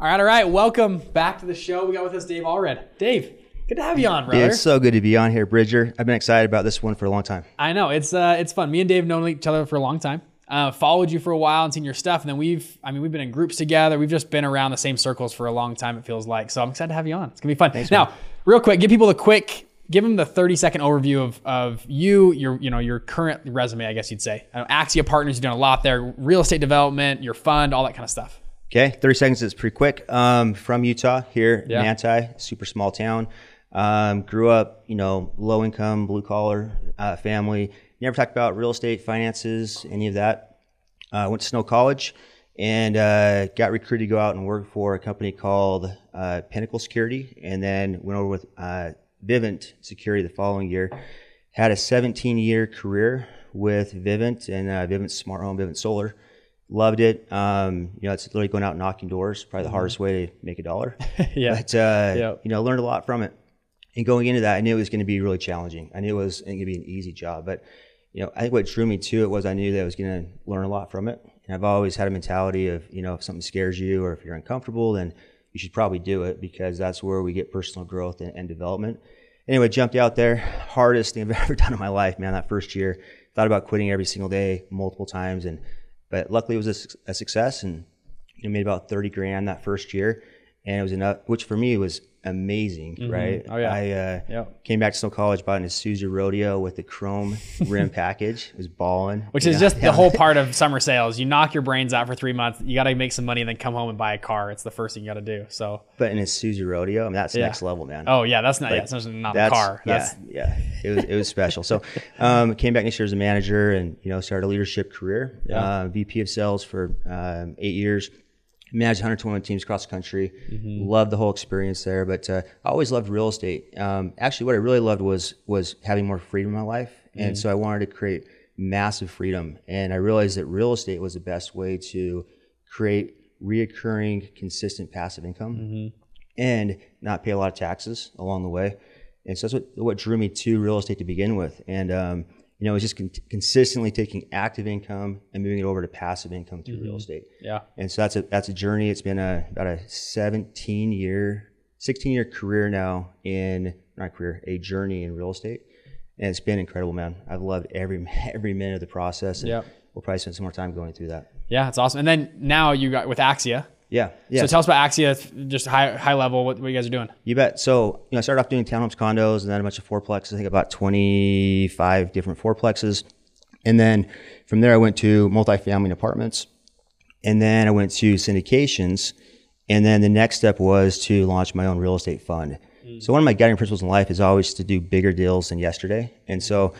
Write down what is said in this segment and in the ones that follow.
All right, all right. Welcome back to the show. We got with us Dave Allred. Dave, good to have you on, brother. Dude, it's so good to be on here, Bridger. I've been excited about this one for a long time. I know it's uh, it's fun. Me and Dave have known each other for a long time. Uh, followed you for a while and seen your stuff, and then we've, I mean, we've been in groups together. We've just been around the same circles for a long time. It feels like. So I'm excited to have you on. It's gonna be fun. Thanks, now, man. real quick, give people a quick, give them the 30 second overview of of you, your you know your current resume, I guess you'd say. Axia Partners, you've done a lot there. Real estate development, your fund, all that kind of stuff. Okay, 30 seconds is pretty quick. Um, from Utah here, yeah. Manti, super small town. Um, grew up, you know, low income, blue collar uh, family. Never talked about real estate, finances, any of that. Uh, went to Snow College and uh, got recruited to go out and work for a company called uh, Pinnacle Security, and then went over with uh, Vivint Security the following year. Had a 17 year career with Vivint and uh, Vivint Smart Home, Vivint Solar loved it. Um, you know, it's literally going out knocking doors, probably the mm-hmm. hardest way to make a dollar. yeah. But, uh, yep. you know, learned a lot from it. And going into that, I knew it was going to be really challenging. I knew it was going to be an easy job. But, you know, I think what drew me to it was I knew that I was going to learn a lot from it. And I've always had a mentality of, you know, if something scares you or if you're uncomfortable, then you should probably do it because that's where we get personal growth and, and development. Anyway, jumped out there. Hardest thing I've ever done in my life, man, that first year. Thought about quitting every single day multiple times and but luckily, it was a, a success, and you know, made about thirty grand that first year, and it was enough, which for me was amazing, mm-hmm. right? Oh yeah. I uh, yep. came back to Snow College, bought an Isuzu Rodeo with the chrome rim package. It was balling. Which is know? just the whole part of summer sales. You knock your brains out for three months. You got to make some money, and then come home and buy a car. It's the first thing you got to do. So. But in a Isuzu Rodeo, I mean, that's yeah. next level, man. Oh yeah, that's not. Like, yeah, that's not that's, a car. That's, yeah, yeah. It was it was special. So, um, came back next year as a manager, and you know, started a leadership career. Yeah. Uh, VP of sales for um, eight years managed 121 teams across the country. Mm-hmm. Loved the whole experience there, but uh, I always loved real estate. Um, actually, what I really loved was was having more freedom in my life, mm-hmm. and so I wanted to create massive freedom. And I realized that real estate was the best way to create reoccurring, consistent passive income, mm-hmm. and not pay a lot of taxes along the way. And so that's what what drew me to real estate to begin with. And um, you know, it's just con- consistently taking active income and moving it over to passive income through mm-hmm. real estate. Yeah. And so that's a that's a journey. It's been a about a 17 year, 16 year career now in not career, a journey in real estate. And it's been incredible, man. I've loved every every minute of the process. And yeah. we'll probably spend some more time going through that. Yeah, it's awesome. And then now you got with Axia. Yeah, yeah. So tell us about Axia, just high high level. What, what you guys are doing? You bet. So you know, I started off doing townhomes, condos, and then a bunch of fourplexes. I think about twenty five different fourplexes, and then from there I went to multifamily apartments, and then I went to syndications, and then the next step was to launch my own real estate fund. Mm. So one of my guiding principles in life is always to do bigger deals than yesterday, and so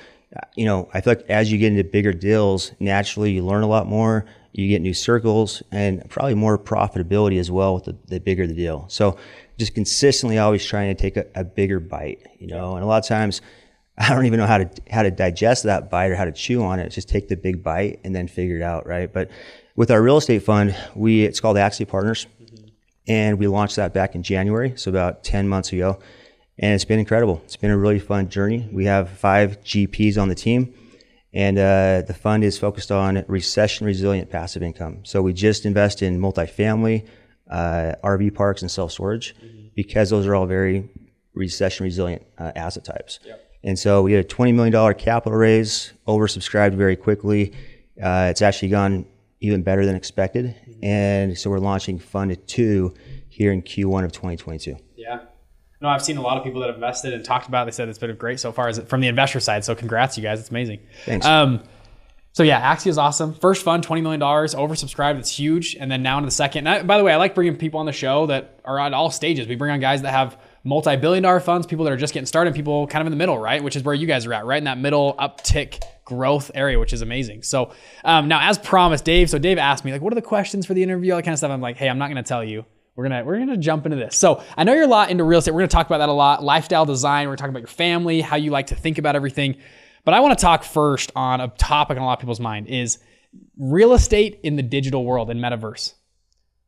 you know, I feel like as you get into bigger deals, naturally you learn a lot more you get new circles and probably more profitability as well with the, the bigger the deal. So just consistently always trying to take a, a, bigger bite, you know, and a lot of times I don't even know how to how to digest that bite or how to chew on it. Just take the big bite and then figure it out, right? But with our real estate fund, we it's called Axia Partners, mm-hmm. and we launched that back in January, so about ten months ago, and it's been incredible. It's been a really fun journey. We have five GPs on the team and uh, the fund is focused on recession resilient passive income. So we just invest in multifamily, uh, RV parks, and self storage mm-hmm. because those are all very recession resilient uh, asset types. Yep. And so we had a $20 million capital raise, oversubscribed very quickly. Uh, it's actually gone even better than expected. Mm-hmm. And so we're launching Fund 2 here in Q1 of 2022. No, I've seen a lot of people that have invested and talked about. It. They said it's been great so far as from the investor side. So congrats, you guys. It's amazing. Thanks. Um, so yeah, Axia is awesome. First fund, twenty million dollars, oversubscribed. It's huge. And then now into the second. I, by the way, I like bringing people on the show that are at all stages. We bring on guys that have multi-billion dollar funds, people that are just getting started, people kind of in the middle, right? Which is where you guys are at, right in that middle uptick growth area, which is amazing. So um, now, as promised, Dave. So Dave asked me like, what are the questions for the interview, all that kind of stuff. I'm like, hey, I'm not going to tell you. We're gonna we're gonna jump into this. So I know you're a lot into real estate. We're gonna talk about that a lot. Lifestyle design. We're gonna talk about your family, how you like to think about everything. But I want to talk first on a topic on a lot of people's mind is real estate in the digital world in metaverse.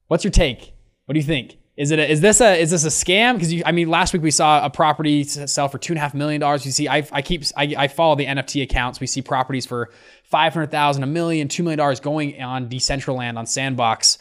What's your take? What do you think? Is it a, is this a is this a scam? Because I mean, last week we saw a property sell for two and a half million dollars. You see, I, I keep I, I follow the NFT accounts. We see properties for five hundred thousand, a million, two million dollars going on Decentraland on Sandbox.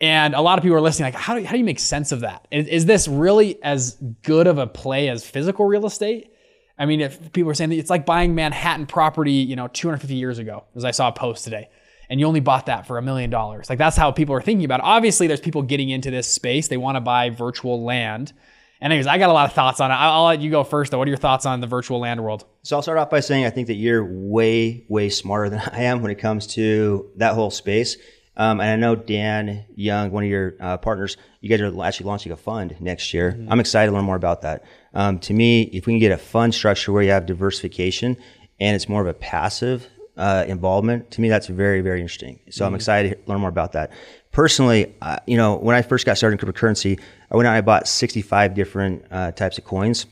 And a lot of people are listening, like, how do, how do you make sense of that? Is, is this really as good of a play as physical real estate? I mean, if people are saying that it's like buying Manhattan property, you know, 250 years ago, as I saw a post today, and you only bought that for a million dollars. Like that's how people are thinking about it. Obviously, there's people getting into this space. They want to buy virtual land. And anyways, I got a lot of thoughts on it. I'll let you go first, though. What are your thoughts on the virtual land world? So I'll start off by saying I think that you're way, way smarter than I am when it comes to that whole space. Um, and I know Dan Young, one of your uh, partners, you guys are actually launching a fund next year. Mm-hmm. I'm excited to learn more about that. Um, to me, if we can get a fund structure where you have diversification and it's more of a passive uh, involvement, to me that's very, very interesting. So mm-hmm. I'm excited to learn more about that. Personally, uh, you know, when I first got started in cryptocurrency, I went out and I bought 65 different uh, types of coins.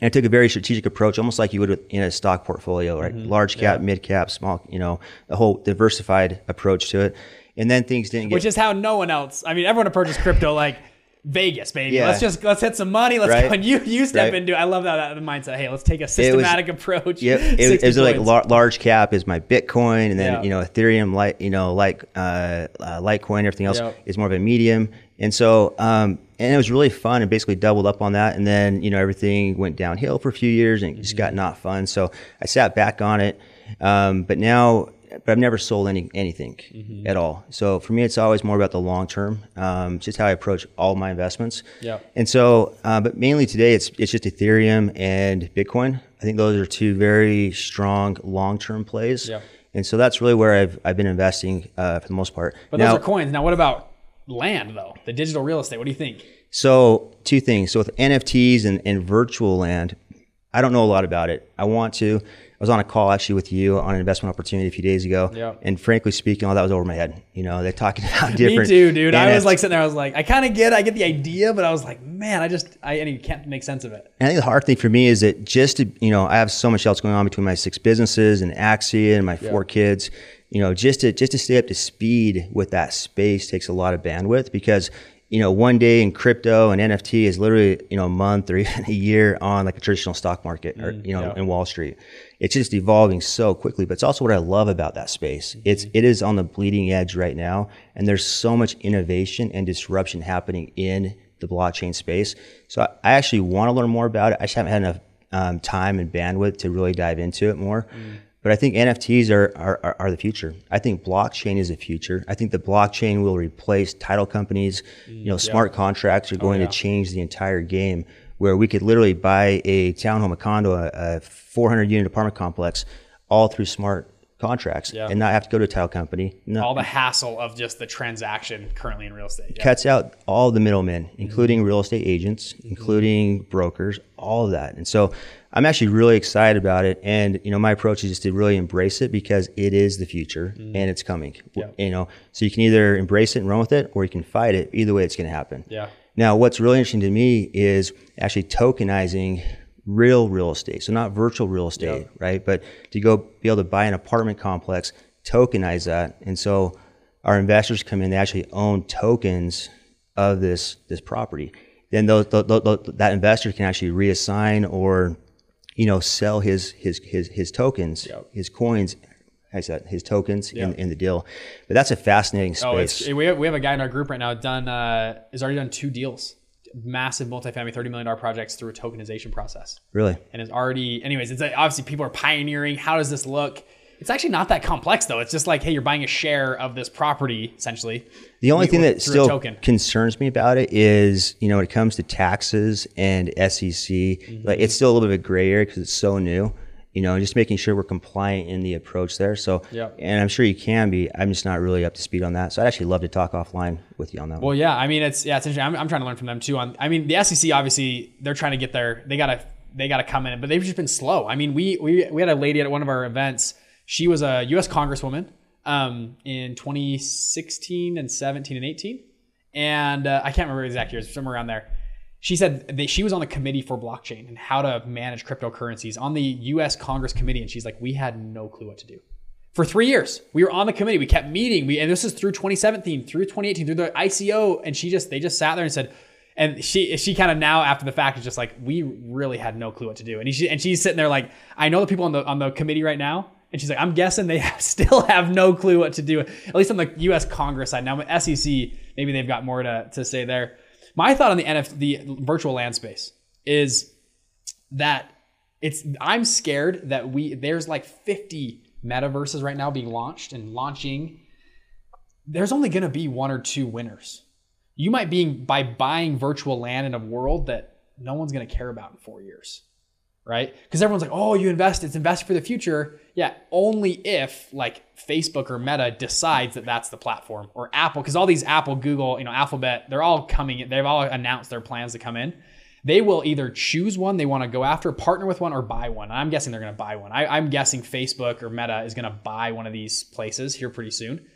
And I took a very strategic approach, almost like you would in a stock portfolio, right? Mm-hmm. Large cap, yeah. mid cap, small, you know, the whole diversified approach to it and then things didn't get. Which is how no one else. I mean, everyone approaches crypto like Vegas, baby. Yeah. Let's just let's hit some money. Let's right. go. And you you step right. into. I love that, that mindset. Hey, let's take a systematic was, approach. Yep. It, it was like lar- large cap is my Bitcoin, and then yeah. you know Ethereum, like you know, like uh, uh, Litecoin, everything else yep. is more of a medium. And so, um, and it was really fun and basically doubled up on that. And then, you know, everything went downhill for a few years and it just got mm-hmm. not fun. So I sat back on it. Um, but now but I've never sold any anything mm-hmm. at all. So for me, it's always more about the long term. Um, just how I approach all my investments. Yeah. And so, uh, but mainly today, it's it's just Ethereum and Bitcoin. I think those are two very strong long term plays. Yeah. And so that's really where I've I've been investing uh, for the most part. But now, those are coins. Now, what about land though? The digital real estate. What do you think? So two things. So with NFTs and, and virtual land, I don't know a lot about it. I want to was on a call actually with you on an investment opportunity a few days ago. And frankly speaking, all that was over my head. You know, they're talking about different. Me too, dude. I was like sitting there, I was like, I kind of get, I get the idea, but I was like, man, I just, I, and you can't make sense of it. And I think the hard thing for me is that just to, you know, I have so much else going on between my six businesses and Axia and my four kids. You know, just to just to stay up to speed with that space takes a lot of bandwidth because you know, one day in crypto and NFT is literally, you know, a month or even a year on like a traditional stock market or, mm, you know, yeah. in Wall Street. It's just evolving so quickly, but it's also what I love about that space. Mm-hmm. It's, it is on the bleeding edge right now. And there's so much innovation and disruption happening in the blockchain space. So I, I actually want to learn more about it. I just haven't had enough um, time and bandwidth to really dive into it more. Mm. But I think NFTs are, are, are, the future. I think blockchain is the future. I think the blockchain will replace title companies. You know, smart contracts are oh, going oh, yeah. to change the entire game where we could literally buy a townhome, a condo, a, a 400 unit apartment complex all through smart contracts yeah. and not have to go to a title company. No. All the hassle of just the transaction currently in real estate. Yeah. Cuts out all the middlemen, including mm-hmm. real estate agents, including mm-hmm. brokers, all of that. And so I'm actually really excited about it. And, you know, my approach is just to really embrace it because it is the future mm. and it's coming. Yeah. You know, so you can either embrace it and run with it or you can fight it. Either way, it's going to happen. Yeah. Now, what's really interesting to me is actually tokenizing real real estate. So not virtual real estate, yeah. right? But to go be able to buy an apartment complex, tokenize that. And so our investors come in, they actually own tokens of this, this property. Then those, those, those, that investor can actually reassign or you know, sell his his his his tokens, yep. his coins. I said his tokens yep. in, in the deal, but that's a fascinating space. Oh, we have, we have a guy in our group right now done uh, has already done two deals, massive multifamily thirty million dollar projects through a tokenization process. Really, and is already. Anyways, it's obviously people are pioneering. How does this look? It's actually not that complex though. It's just like, hey, you're buying a share of this property essentially. The only thing that still concerns me about it is, you know, when it comes to taxes and SEC, mm-hmm. like it's still a little bit of a gray area because it's so new. You know, just making sure we're compliant in the approach there. So, Yep. and I'm sure you can be. I'm just not really up to speed on that. So I'd actually love to talk offline with you on that. one. Well, yeah. I mean, it's yeah, it's interesting. I'm, I'm trying to learn from them too. On I mean, the SEC obviously they're trying to get their they gotta they gotta come in, but they've just been slow. I mean, we we we had a lady at one of our events. She was a U.S. Congresswoman um, in 2016 and 17 and 18, and uh, I can't remember exact years, somewhere around there. She said that she was on the committee for blockchain and how to manage cryptocurrencies on the U.S. Congress committee, and she's like, we had no clue what to do for three years. We were on the committee. We kept meeting. We and this is through 2017, through 2018, through the ICO. And she just they just sat there and said, and she she kind of now after the fact is just like we really had no clue what to do. And she and she's sitting there like I know the people on the on the committee right now. And she's like, I'm guessing they still have no clue what to do, at least on the U.S. Congress side. Now, with SEC, maybe they've got more to, to say there. My thought on the NFT, the virtual land space, is that it's I'm scared that we there's like 50 metaverses right now being launched and launching. There's only going to be one or two winners. You might be by buying virtual land in a world that no one's going to care about in 4 years. Right? Because everyone's like, "Oh, you invest, it's invested for the future." Yeah, only if like Facebook or Meta decides that that's the platform or Apple because all these Apple, Google, you know, Alphabet, they're all coming they've all announced their plans to come in they will either choose one they want to go after, partner with one, or buy one. I'm guessing they're going to buy one. I, am guessing Facebook or Meta is going to buy one of these places here pretty soon.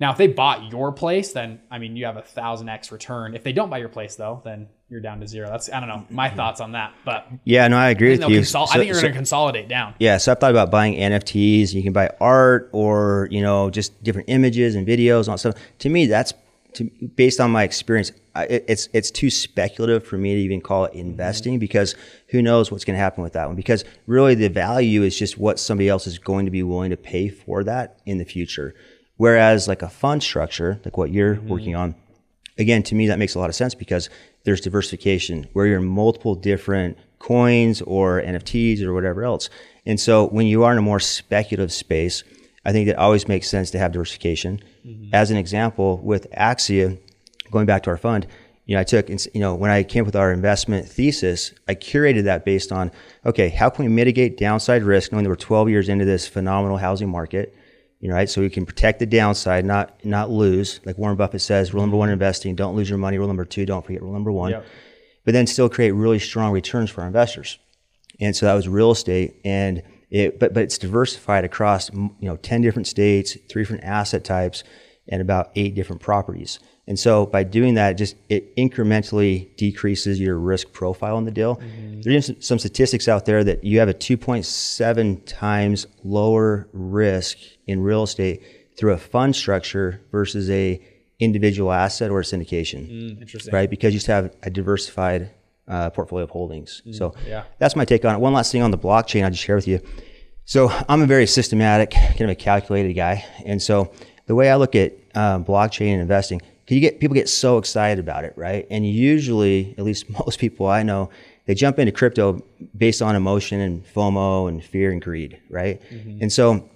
Now, if they bought your place, then I mean, you have a thousand x return. If they don't buy your place, though, then you're down to zero. That's I don't know my thoughts on that, but yeah, no, I agree with you. Consol- I think you're going to consolidate down. Yeah, so I've thought about buying NFTs. You can buy art or you know just different images and videos and all stuff. To me, that's to, based on my experience, I, it, it's it's too speculative for me to even call it investing mm-hmm. because who knows what's going to happen with that one? Because really, the value is just what somebody else is going to be willing to pay for that in the future. Whereas, like a fund structure, like what you're mm-hmm. working on, again, to me that makes a lot of sense because there's diversification where you're in multiple different coins or NFTs or whatever else. And so, when you are in a more speculative space, I think it always makes sense to have diversification. Mm-hmm. As an example, with Axia, going back to our fund, you know, I took, you know, when I came up with our investment thesis, I curated that based on, okay, how can we mitigate downside risk, knowing that we're 12 years into this phenomenal housing market, you know, right? So we can protect the downside, not not lose. Like Warren Buffett says, rule number one, investing, don't lose your money. Rule number two, don't forget rule number one. Yep. But then still create really strong returns for our investors. And so that was real estate, and it, but but it's diversified across you know 10 different states, three different asset types, and about eight different properties. And so by doing that, it just it incrementally decreases your risk profile in the deal. Mm-hmm. There's some- statistics out there that you have a 2.7 times lower risk in real estate through a fund structure versus a individual asset or a syndication, Mm, interesting. right? Because you just have a diversified uh, portfolio of holdings. so Mm, yeah. that's my take on it. One last thing on the blockchain I'll just share with you. So I'm a very systematic, kind of a calculated guy, and so the way I look at um, blockchain and investing, you get people get so excited about it, right? And usually, at least most people I know, they jump into crypto based on emotion and FOMO and fear and greed, right? And so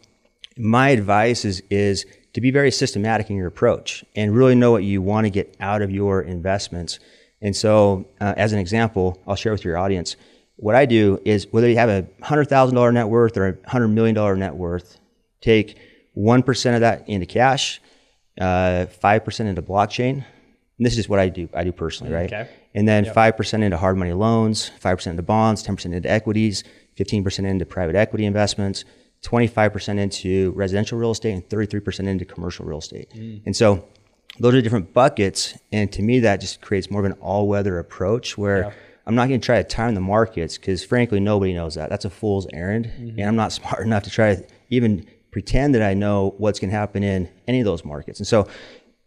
my advice is is to be very systematic in your approach and really know what you want to get out of your investments. And so, uh, as an example, I'll share with your audience. What I do is whether you have a hundred thousand dollar net worth or a hundred million dollar net worth, take one percent of that into cash, Uh, five percent into blockchain. And this is what I do. I do personally, right? Okay. And then five percent into hard money loans, five percent into bonds, ten percent into equities, fifteen percent into private equity investments, 25% into residential real estate and 33% into commercial real estate. Mm. And so those are different buckets. And to me, that just creates more of an all weather approach where I'm not going to try to time the markets because frankly, nobody knows that. That's a fool's errand. Mm-hmm. And I'm not smart enough to try to even pretend that I know what's going to happen in any of those markets. And so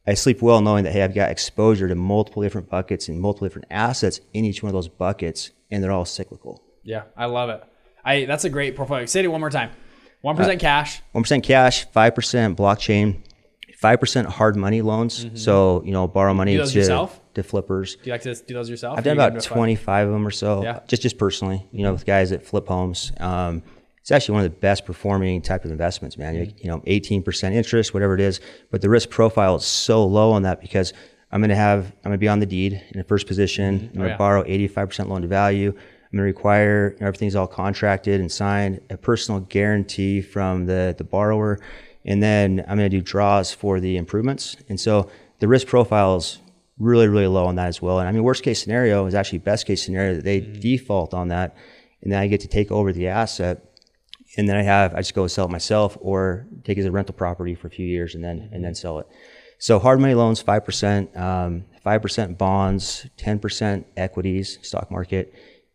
I sleep well knowing that, hey, I've got exposure to multiple different buckets and multiple different assets in each one of those buckets, and they're all cyclical. Yeah, I love it. I that's a great portfolio. Say it one more time. One percent cash. one percent cash, five percent blockchain, five percent hard money loans. So you know, borrow money to, yourself? to flippers. Do you like to do those yourself? I've done about get into a fund? twenty five of them or so, Yeah. just just personally. You know, with guys that flip homes. Um, it's actually one of the best performing type of investments, man. You- You know, eighteen percent interest, whatever it is, but the risk profile is so low on that because I'm going to have I'm going to be on the deed in the first position. Mm-hmm. I'm going to Oh, yeah. borrow eighty five percent loan to value. I'm going to require everything's all contracted and signed, a personal guarantee from the, the borrower, and then I'm going to do draws for the improvements. And so the risk profile is really, really low on that as well. And I mean, worst case scenario is actually best case scenario that they mm-hmm. default on that, and then I get to take over the asset, and then I have I just go sell it myself or take it as a rental property for a few years and then and then sell it. So hard money loans, five percent, um, five percent bonds, ten percent equities, stock market,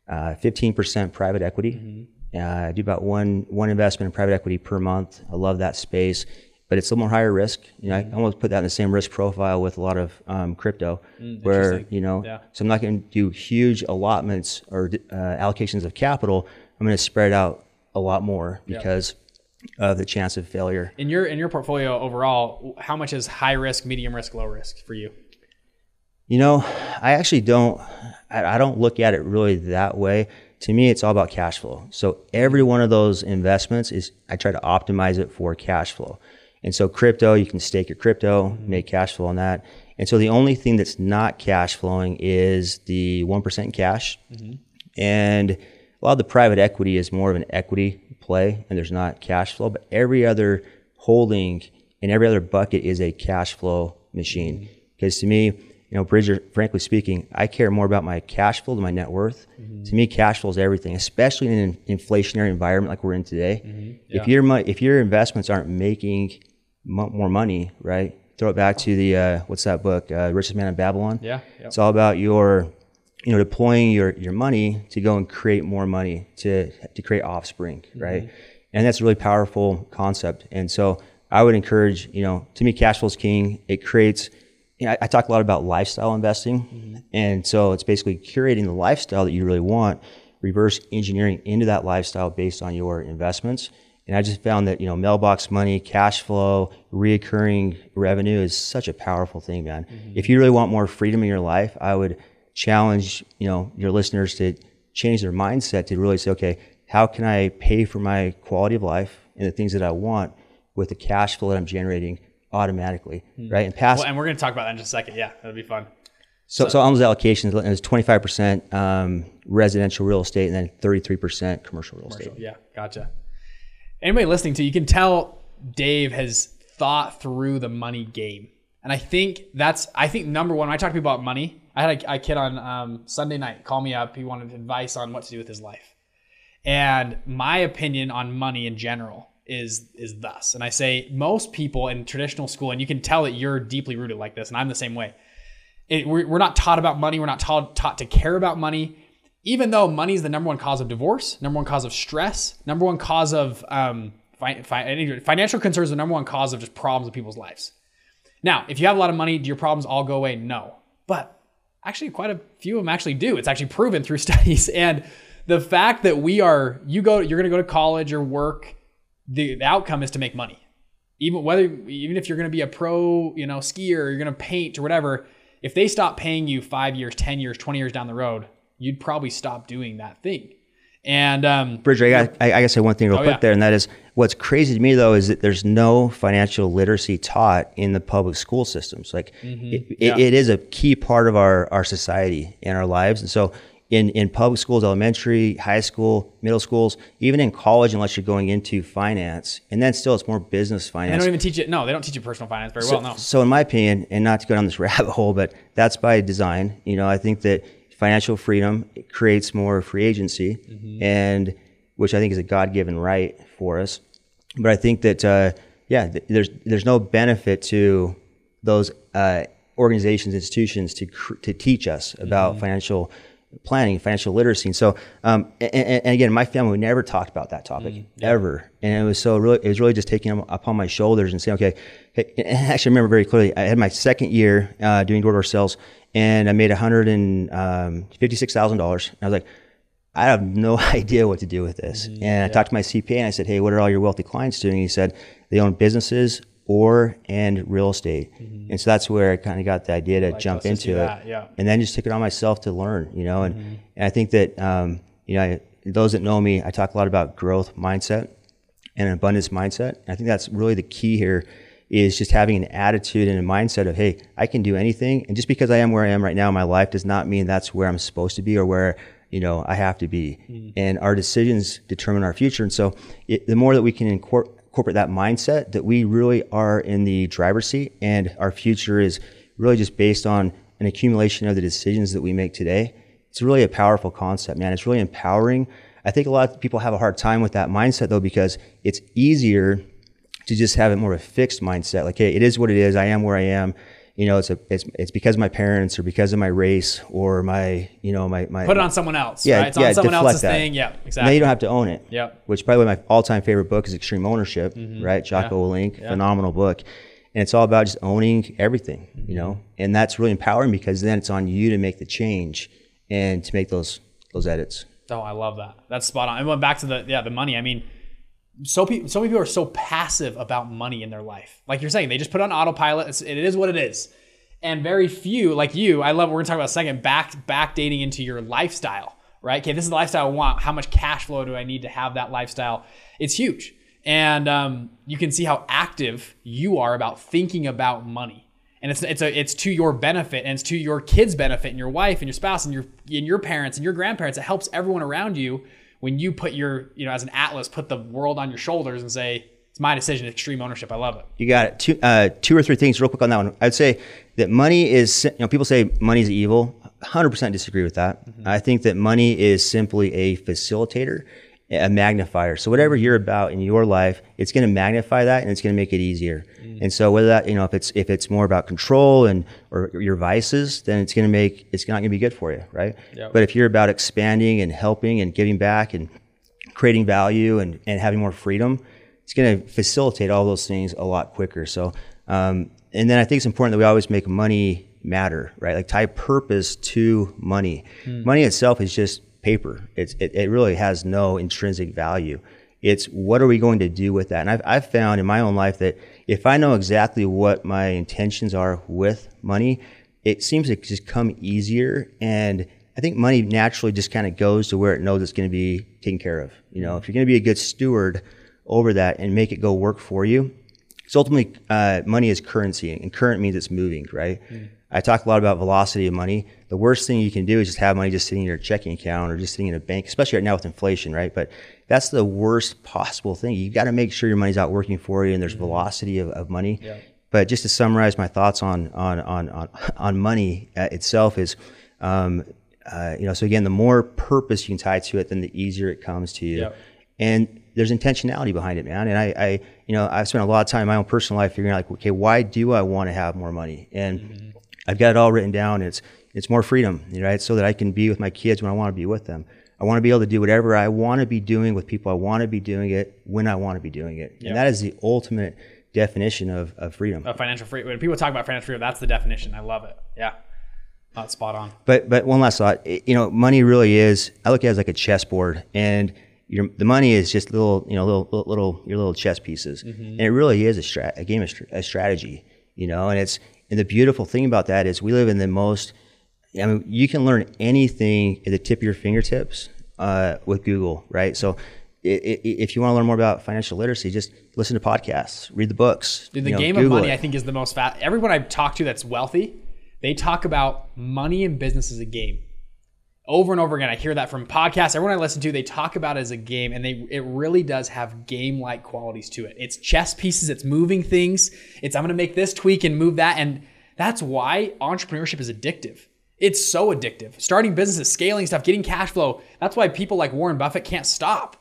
uh, fifteen percent private equity. Uh, I do about one one investment in private equity per month. I love that space, but it's a little more higher risk. You know, I almost put that in the same risk profile with a lot of um, crypto, where you know, Yeah. so I'm not going to do huge allotments or uh, allocations of capital. I'm going to spread out a lot more because of the chance of failure. In your in your portfolio overall, how much is high risk, medium risk, low risk for you? You know, I actually don't. I, don't look at it really that way. To me, it's all about cash flow. So every one of those investments is I try to optimize it for cash flow. And so crypto, you can stake your crypto, mm-hmm. make cash flow on that. And so the only thing that's not cash flowing is the one percent cash. Mm-hmm. And a lot of the private equity is more of an equity play, and there's not cash flow. But every other holding and every other bucket is a cash flow machine. Because to me, you know, Bridger, frankly speaking, I care more about my cash flow than my net worth. To me, cash flow is everything, especially in an inflationary environment like we're in today. If your if your investments aren't making mo- more money, right? Throw it back to the uh, what's that book, uh, Richest Man in Babylon. Yeah, yep. It's all about your, you know, deploying your your money to go and create more money to to create offspring, mm-hmm. right? And that's a really powerful concept. And so I would encourage, you know, to me, cash flow is king. It creates. You know, I, I talk a lot about lifestyle investing, mm-hmm. and so it's basically curating the lifestyle that you really want, reverse engineering into that lifestyle based on your investments. And I just found that you know mailbox money, cash flow, reoccurring revenue is such a powerful thing, man. Mm-hmm. If you really want more freedom in your life, I would challenge you know your listeners to change their mindset to really say, okay, how can I pay for my quality of life and the things that I want with the cash flow that I'm generating automatically, right? And pass. Well, and we're going to talk about that in just a second. Yeah, that'll be fun. so, so on those allocations, it was 25% um, residential real estate and then 33% commercial real estate. Yeah, gotcha. Anybody listening to you can tell Dave has thought through the money game. And I think that's, I think number one, when I talk to people about money, I had a, a kid on um, Sunday night call me up. He wanted advice on what to do with his life. And my opinion on money in general is is thus. And I say most people in traditional school, and you can tell that you're deeply rooted like this, and I'm the same way. It, we're, we're not taught about money. We're not taught taught to care about money. Even though money is the number one cause of divorce, number one cause of stress, number one cause of um, fi- fi- financial concerns, the number one cause of just problems in people's lives. Now, if you have a lot of money, do your problems all go away? No. But actually, quite a few of them actually do. It's actually proven through studies. And the fact that we are, you go, you're going to go to college or work, the, the outcome is to make money. Even whether, even if you're going to be a pro, you know, skier, you're going to paint or whatever, if they stop paying you five years, 10 years, 20 years down the road, you'd probably stop doing that thing. And, um, Bridger, I got, I, I gotta say one thing real Oh, quick yeah. there, and that is what's crazy to me though is that there's no financial literacy taught in the public school systems. Like Mm-hmm. Yeah. it, it is a key part of our, our society and our lives. And so in, in public schools, elementary, high school, middle schools, even in college, unless you're going into finance, and then still it's more business finance. they don't even teach it. No, they don't teach you personal finance very well. No. So, in my opinion, and not to go down this rabbit hole, but that's by design. You know, I think that financial freedom creates more free agency, Mm-hmm. and which I think is a God-given right for us. But I think that uh, yeah, th- there's there's no benefit to those uh, organizations, institutions to cr- to teach us about Mm-hmm. financial planning, financial literacy. And so, um, and, and again, my family we never talked about that topic Mm, ever, and it was so really it was really just taking them upon my shoulders and saying, okay, hey, and I actually remember very clearly. I had my second year uh, doing door to door sales, and I made one hundred and um, fifty six thousand dollars. I was like. I have no idea what to do with this. and I talked to my CPA and I said, Hey, what are all your wealthy clients doing? And he said, They own businesses or and real estate. And so that's where I kind of got the idea to jump let's into it. yeah. And then just took it on myself to learn, you know, and, and I think that, um, you know, I, those that know me, I talk a lot about growth mindset and an abundance mindset. And I think that's really the key here is just having an attitude and a mindset of, hey, I can do anything. And just because I am where I am right now in my life does not mean that's where I'm supposed to be or where you know I have to be, mm-hmm. and our decisions determine our future. And so, it, the more that we can incorporate that mindset that we really are in the driver's seat and our future is really just based on an accumulation of the decisions that we make today. It's really a powerful concept, man. It's really empowering. I think a lot of people have a hard time with that mindset though because it's easier to just have it more of a fixed mindset. Like, hey, it is what it is. I am where I am you know, it's a it's it's because of my parents or because of my race or my you know my my put it on someone else. Yeah, right? It's yeah, on someone else's that. thing. Yeah, Exactly. Now you don't have to own it. Yep. Which, by the way, my all-time favorite book is Extreme Ownership. Mm-hmm. Right, Jocko Willink, phenomenal book, and it's all about just owning everything. You know, mm-hmm. and that's really empowering because then it's on you to make the change and to make those those edits. Oh, I love that. That's spot on. I went back to the yeah the money. I mean, so pe- so many people are so passive about money in their life. Like you're saying, they just put on autopilot. It's, it is what it is. And very few, like you, I love. We're gonna talk about a second. Back backdating into your lifestyle, right? Okay, this is the lifestyle I want. How much cash flow do I need to have that lifestyle? It's huge, and um, you can see how active you are about thinking about money. And it's it's a it's to your benefit and it's to your kids' benefit and your wife and your spouse and your and your parents and your grandparents. It helps everyone around you when you put your you know as an atlas put the world on your shoulders and say it's my decision extreme ownership i love it You got it. Two, uh, two or three things real quick on that one. I'd say that money is, you know, people say money is evil. 100% disagree with that. I think that money is simply a facilitator, a magnifier. So whatever you're about in your life, it's going to magnify that and it's going to make it easier. And so whether that, you know, if it's, if it's more about control and, or your vices, then it's going to make, it's not going to be good for you. Right. Yep. But if you're about expanding and helping and giving back and creating value and, and having more freedom, it's going to facilitate all those things a lot quicker. So, um, and then I think it's important that we always make money matter, right? Like tie purpose to money. Money itself is just paper. It's, it, it really has no intrinsic value. It's what are we going to do with that? And I've, I've found in my own life that if I know exactly what my intentions are with money, it seems to just come easier. And I think money naturally just kind of goes to where it knows it's going to be taken care of. You know, if you're going to be a good steward over that and make it go work for you, so ultimately, uh, money is currency, and current means it's moving, right? I talk a lot about velocity of money. The worst thing you can do is just have money just sitting in your checking account or just sitting in a bank, especially right now with inflation, right? But that's the worst possible thing. You've got to make sure your money's out working for you, and there's velocity of, of money. But just to summarize my thoughts on on on on, on money uh, itself is, um, uh, you know, so again, the more purpose you can tie to it, then the easier it comes to you. Yep. And there's intentionality behind it, man. And I, I, you know, I've spent a lot of time in my own personal life figuring out, like, okay, why do I want to have more money? And I've got it all written down. It's it's more freedom, right? So that I can be with my kids when I want to be with them. I want to be able to do whatever I want to be doing with people I want to be doing it when I want to be doing it. Yep. And that is the ultimate definition of, of freedom. Of financial freedom when people talk about financial freedom that's the definition i love it yeah Not spot on But but one last thought, It- you know, money really is. I look at it as like a chessboard, and your the money is just little, you know, little little, little your little chess pieces, mm-hmm. and it really is a strat, a game of a strategy, you know. And it's and the beautiful thing about that is we live in the most. I mean, you can learn anything at the tip of your fingertips uh, with Google, right? So. If you want to learn more about financial literacy, just listen to podcasts, read the books. Dude, the you know, game of money, it. I think, is the most fat. Everyone I've talked to that's wealthy, they talk about money and business as a game. Over and over again, I hear that from podcasts. Everyone I listen to, they talk about it as a game, and they it really does have game-like qualities to it. It's chess pieces, it's moving things. It's I'm going to make this tweak and move that, and that's why entrepreneurship is addictive. It's so addictive. Starting businesses, scaling stuff, getting cash flow. That's why people like Warren Buffett can't stop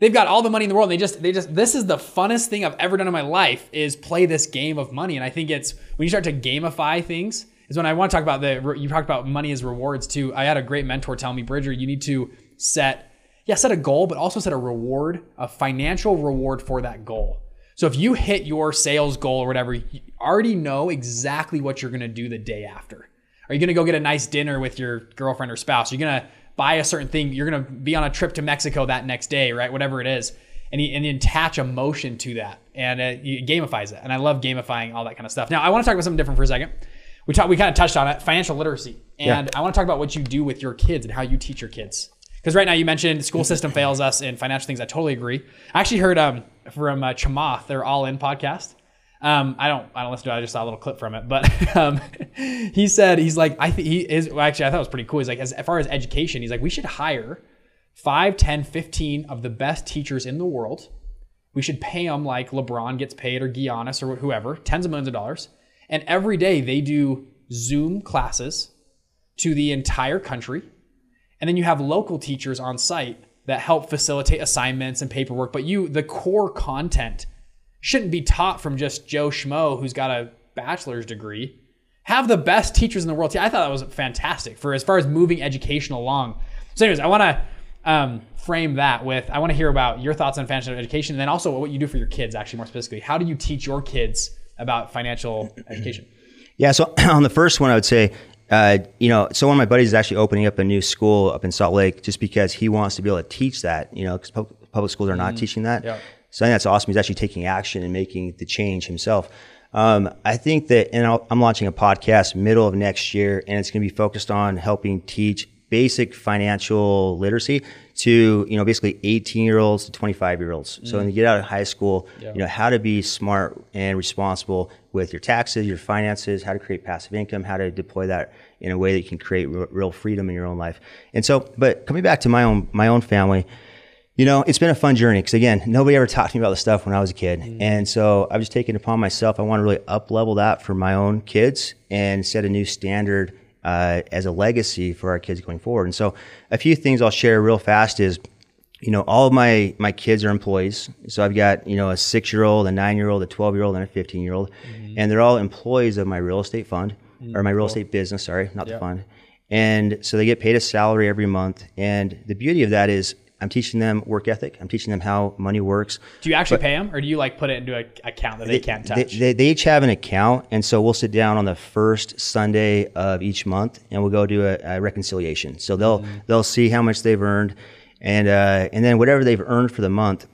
they've got all the money in the world and they just they just this is the funnest thing i've ever done in my life is play this game of money and i think it's when you start to gamify things is when i want to talk about the you talked about money as rewards too i had a great mentor tell me bridger you need to set yeah set a goal but also set a reward a financial reward for that goal so if you hit your sales goal or whatever you already know exactly what you're going to do the day after are you going to go get a nice dinner with your girlfriend or spouse? You're you going to buy a certain thing? You're going to be on a trip to Mexico that next day, right? Whatever it is. And and attach emotion to that. And it, it gamifies it. And I love gamifying all that kind of stuff. Now, I want to talk about something different for a second. We talked, we kind of touched on it, financial literacy. And I want to talk about what you do with your kids and how you teach your kids. Because right now you mentioned the school system fails us in financial things. I totally agree. I actually heard um, from uh, Chamath, their All In podcast. Um, I don't, I don't listen to it. I just saw a little clip from it, but um, he said he's like, I think he is. Well, actually, I thought it was pretty cool. He's like, as, as far as education, he's like, we should hire 5, 10, 15 of the best teachers in the world. We should pay them like LeBron gets paid or Giannis or whoever, tens of millions of dollars. And every day they do Zoom classes to the entire country. And then you have local teachers on site that help facilitate assignments and paperwork. But you, the core content shouldn't be taught from just Joe Schmo who's got a bachelor's degree. Have the best teachers in the world. I thought that was fantastic for as far as moving education along. So, anyways, I want to um, frame that with I want to hear about your thoughts on financial education, and then also what you do for your kids. Actually, more specifically, how do you teach your kids about financial education? Yeah. So on the first one, I would say, uh, you know, so one of my buddies is actually opening up a new school up in Salt Lake just because he wants to be able to teach that. You know, because public schools are not teaching that. Yeah. So I think that's awesome. He's actually taking action and making the change himself. Um, I think that, and I'll, I'm launching a podcast middle of next year, and it's going to be focused on helping teach basic financial literacy to you know basically 18 year olds to 25 year olds. So when mm. you get out of high school, Yeah. you know how to be smart and responsible with your taxes, your finances, how to create passive income, how to deploy that in a way that you can create real, real freedom in your own life. And so, but coming back to my own my own family. You know, it's been a fun journey because again, nobody ever taught me about this stuff when I was a kid, mm. and so I've just taken it upon myself. I want to really up level that for my own kids and set a new standard uh, as a legacy for our kids going forward. And so, a few things I'll share real fast is, you know, all of my my kids are employees. So I've got you know a six year old, a nine year old, a twelve year old, and a fifteen year old, and they're all employees of my real estate fund or my real estate business. Sorry, not the fund. And so they get paid a salary every month. And the beauty of that is. I'm teaching them work ethic. I'm teaching them how money works. Do you actually pay them, or do you like put it into an account that they, can't They, touch? they, they each have an account, and so we'll sit down on the first Sunday of each month, and we'll go do a, a reconciliation. So they'll Mm-hmm. they'll see how much they've earned, and uh, and then whatever they've earned for the month,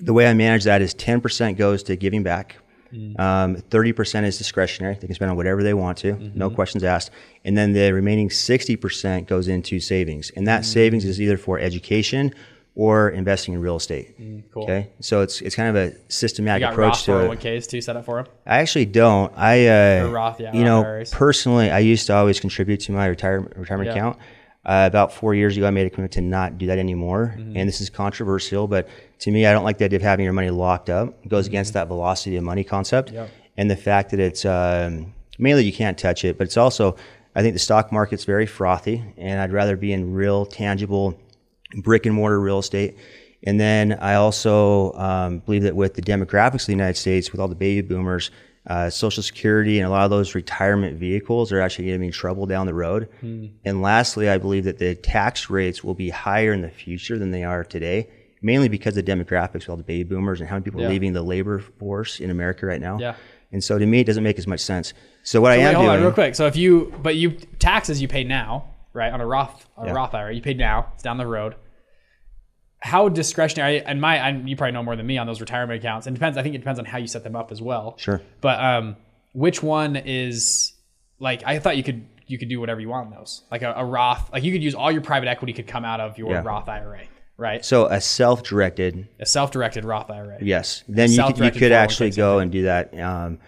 the way I manage that is ten percent goes to giving back, Mm. um, thirty percent is discretionary. They can spend on whatever they want to, Mm-hmm. no questions asked, and then the remaining sixty percent goes into savings, and Mm. that savings is either for education or investing in real estate. Mm, cool. Okay, so it's it's kind of a systematic approach Roth to it. 401ks too set up for them. I actually don't. I, uh, Roth, yeah, you Roth know, IRAs. personally, I used to always contribute to my retirement retirement Yeah. account. Uh, about four years ago, I made a commitment to not do that anymore. Mm-hmm. And this is controversial, but to me, I don't like the idea of having your money locked up. It goes against that velocity of money concept, Mm-hmm. Yep. and the fact that it's um, mainly you can't touch it, but it's also I think the stock market's very frothy, and I'd rather be in real, tangible, brick and mortar real estate. And then I also um, believe that with the demographics of the United States, with all the baby boomers, uh, Social Security and a lot of those retirement vehicles are actually going to be in trouble down the road. And lastly, I believe that the tax rates will be higher in the future than they are today, mainly because of the demographics of all the baby boomers and how many people Yeah. are leaving the labor force in America right now. Yeah. And so to me, it doesn't make as much sense. So what I Wait, am hold doing, on, real quick. So if you, but you taxes you pay now, right, on a Roth, a Yeah. Roth IRA, you pay now. It's down the road. How discretionary? And my, and you probably know more than me on those retirement accounts. And depends. I think it depends on how you set them up as well. Sure. But um, which one is like? I thought you could you could do whatever you want in those. Like a, a Roth, like you could use all your private equity could come out of your Yeah. Roth IRA, right? So a self-directed, A self-directed Roth IRA. yes. Then you could, you could actually go and do that. Um,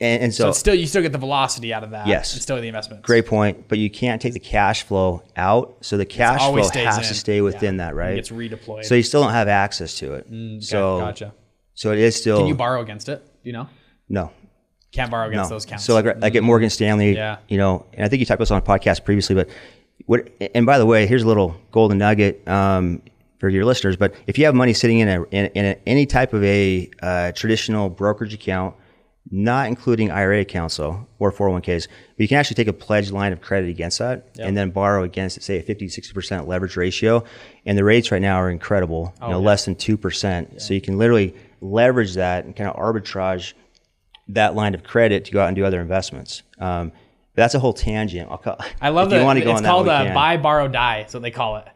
and, and so, So it's still you still get the velocity out of that. Yes. It's still the investment. great point. But you can't take the cash flow out. So the cash flow has in. to stay within Yeah. that, right? It redeployed. so you still don't have access to it. Okay, so gotcha. so it is still Can you borrow against it? Do you know? no. Can't borrow against No. those counts. So like like at Morgan Stanley, Yeah. you know, and I think you talked about this on a podcast previously, but what and by the way, here's a little golden nugget um, for your listeners. But if you have money sitting in a in, in a, any type of a uh, traditional brokerage account, not including IRA accounts though, or 401ks, but you can actually take a pledged line of credit against that and then borrow against say a 50 60% leverage ratio and the rates right now are incredible you know Oh, yeah. less than 2% so you can literally leverage that and kind of arbitrage that line of credit to go out and do other investments. Um, that's a whole tangent. I'll call, I love that. you want to go it's on that, called uh, can. buy, borrow, die. That's what they call it.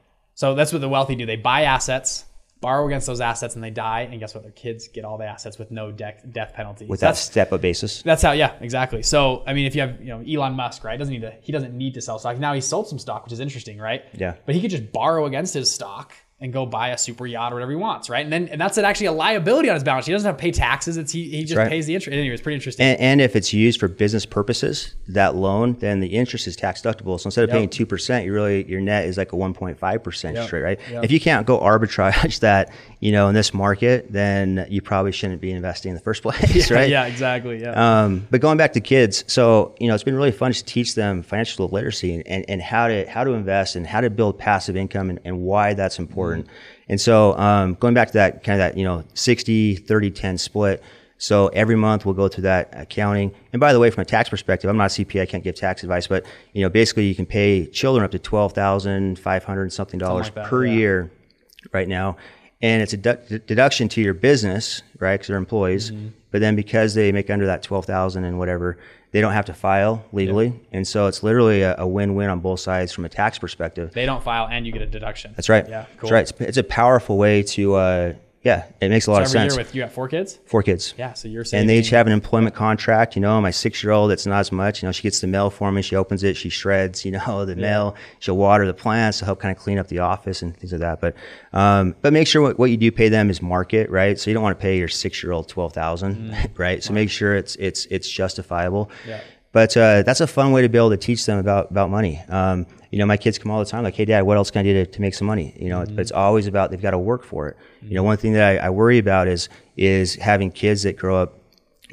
So that's what the wealthy do. They buy assets, borrow against those assets, and they die. And guess what? Their kids get all the assets with no death death penalty. with that step up basis. that's how. Yeah, exactly. So I mean, if you have you know Elon Musk, right? Doesn't need to. He doesn't need to sell stock. Now he sold some stock, which is interesting, right? Yeah. But he could just borrow against his stock and go buy a super yacht or whatever he wants, right? And then and that's actually a liability on his balance. He doesn't have to pay taxes. It's he, he just Right. pays the interest. Anyway, it's pretty interesting. And, and if it's used for business purposes, that loan, then the interest is tax deductible. So instead of Yep. paying two percent, you really your net is like a one point five percent straight, right? Yep. If you can't go arbitrage that, you know, in this market, then you probably shouldn't be investing in the first place, right? Yeah, exactly. Yeah. Um, but going back to kids, so you know, it's been really fun to teach them financial literacy and, and, and how to how to invest and how to build passive income and, and why that's important. And so um, going back to that kind of that you know 60, 30, 10 split. So every month we'll go through that accounting. And by the way, from a tax perspective, I'm not a CPA, I can't give tax advice, but you know, basically you can pay children up to twelve thousand five hundred something dollars like that, per yeah. year right now, and it's a du- deduction to your business, right? Because they're employees. Mm-hmm. But then because they make under that twelve thousand and whatever, they don't have to file legally, and so it's literally a, a win-win on both sides from a tax perspective. they don't file and you get a deduction. That's right. Yeah, cool. That's right. It's, it's a powerful way to, uh, yeah, it makes a lot So of sense. with you got four kids. Four kids. Yeah, so you're saving. And they each have an employment contract. You know, my six year old, it's not as much. You know, she gets the mail for me. She opens it. She shreds, you know, the mail. She'll water the plants to help kind of clean up the office and things like that. But, um, but make sure what, what you do pay them is market, right? So you don't want to pay your six year old 12,000, right? So make sure it's, it's, it's justifiable. Yeah. But uh, that's a fun way to be able to teach them about about money. Um, you know, my kids come all the time, like, "Hey, Dad, what else can I do to, to make some money?" You know, but it's always about they've got to work for it. You know, one thing that I, I worry about is is having kids that grow up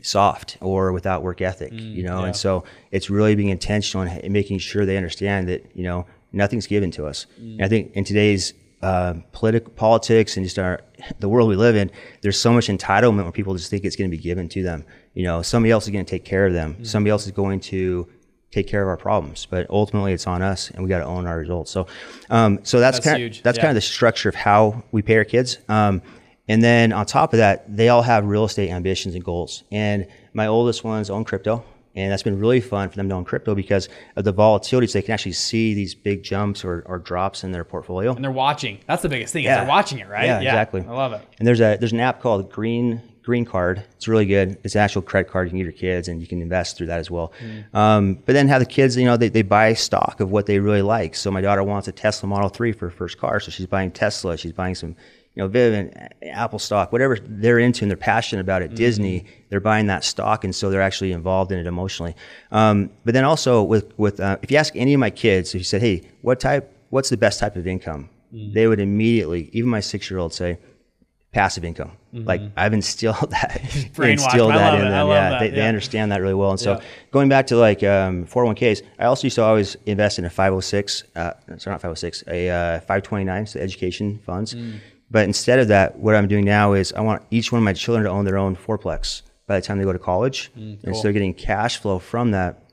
soft or without work ethic. you know, yeah. and so it's really being intentional and ha- making sure they understand that you know nothing's given to us. And I think in today's uh, political politics and just our the world we live in, there's so much entitlement where people just think it's going to be given to them. You know, somebody else is going to take care of them. Somebody else is going to take care of our problems, but ultimately it's on us, and we got to own our results. So, um, so that's, That's kind of that's Yeah. kind of the structure of how we pay our kids. Um, and then on top of that, they all have real estate ambitions and goals. And my oldest ones own crypto. And that's been really fun for them to own crypto because of the volatility. So they can actually see these big jumps or, or drops in their portfolio. and they're watching. That's the biggest thing. Is Yeah. they're watching it, right? Yeah, exactly. I love it. And there's a there's an app called Green Green Card. It's really good. It's an actual credit card you can give your kids, and you can invest through that as well. Um, but then have the kids, you know, they, they buy stock of what they really like. So my daughter wants a Tesla Model Three for her first car, so she's buying Tesla. She's buying some, you know, Vivint, Apple stock, whatever they're into and they're passionate about at Disney. They're buying that stock, and so they're actually involved in it emotionally. Um, but then also with with uh, if you ask any of my kids, if you said, hey, what type, what's the best type of income? They would immediately, even my six year old, say passive income. Like I've instilled that, instilled that in it. Them. yeah, that. They, they understand that really well. And so Yeah. going back to like um, 401ks, I also used to always invest in a 506, uh, sorry, not 506, a uh, 529, so education funds. Mm. But instead of that, what I'm doing now is I want each one of my children to own their own fourplex by the time they go to college. Mm, And so they're getting cash flow from that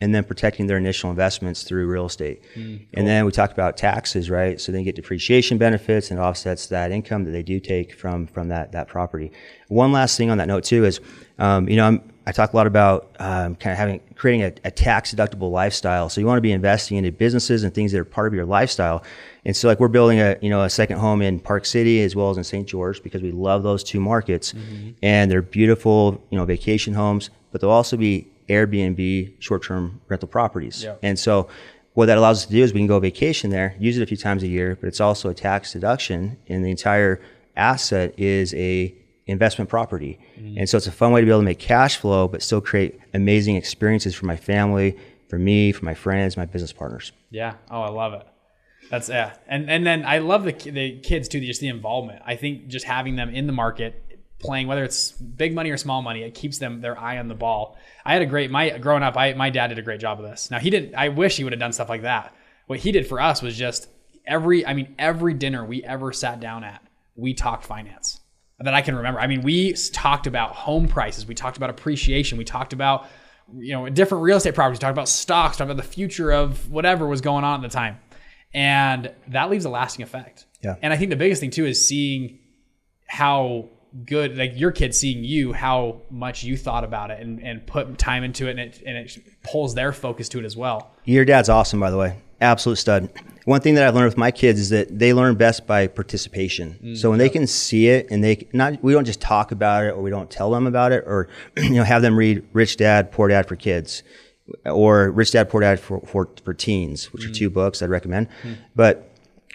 and then protecting their initial investments through real estate. Mm, And then we talked about taxes, right? So they get depreciation benefits and it offsets that income that they do take from from that that property. One last thing on that note too is, um, you know, I'm, I talk a lot about um, kind of having creating a, a tax deductible lifestyle. So you want to be investing into businesses and things that are part of your lifestyle. And so like we're building a you know a second home in Park City as well as in St. George because we love those two markets, and they're beautiful you know vacation homes, but they'll also be Airbnb short-term rental properties. Yep. And so what that allows us to do is we can go vacation there, use it a few times a year, but it's also a tax deduction and the entire asset is a investment property. Mm-hmm. And so it's a fun way to be able to make cash flow but still create amazing experiences for my family, for me, for my friends, my business partners. Yeah. Oh, I love it. That's yeah. And and then I love the the kids too. Just the involvement. I think just having them in the market, playing whether it's big money or small money, it keeps them their eye on the ball. I had a great my growing up. I my dad did a great job of this. Now he didn't. I wish he would have done stuff like that. What he did for us was just every. I mean, every dinner we ever sat down at, we talked finance that I can remember. I mean, we talked about home prices. We talked about appreciation. We talked about you know different real estate properties. We talked about stocks. Talked about the future of whatever was going on at the time, and that leaves a lasting effect. Yeah. And I think the biggest thing too is seeing how good like your kids seeing you how much you thought about it and, and put time into it and it and it pulls their focus to it as well Your dad's awesome, by the way. Absolute stud. One thing that I've learned with my kids is that they learn best by participation. Mm. so when they can see it and they not, we don't just talk about it or we don't tell them about it or, you know, have them read Rich Dad, Poor Dad for Kids or Rich Dad, Poor Dad for, for, for Teens, which are mm. two books I'd recommend. Hmm. But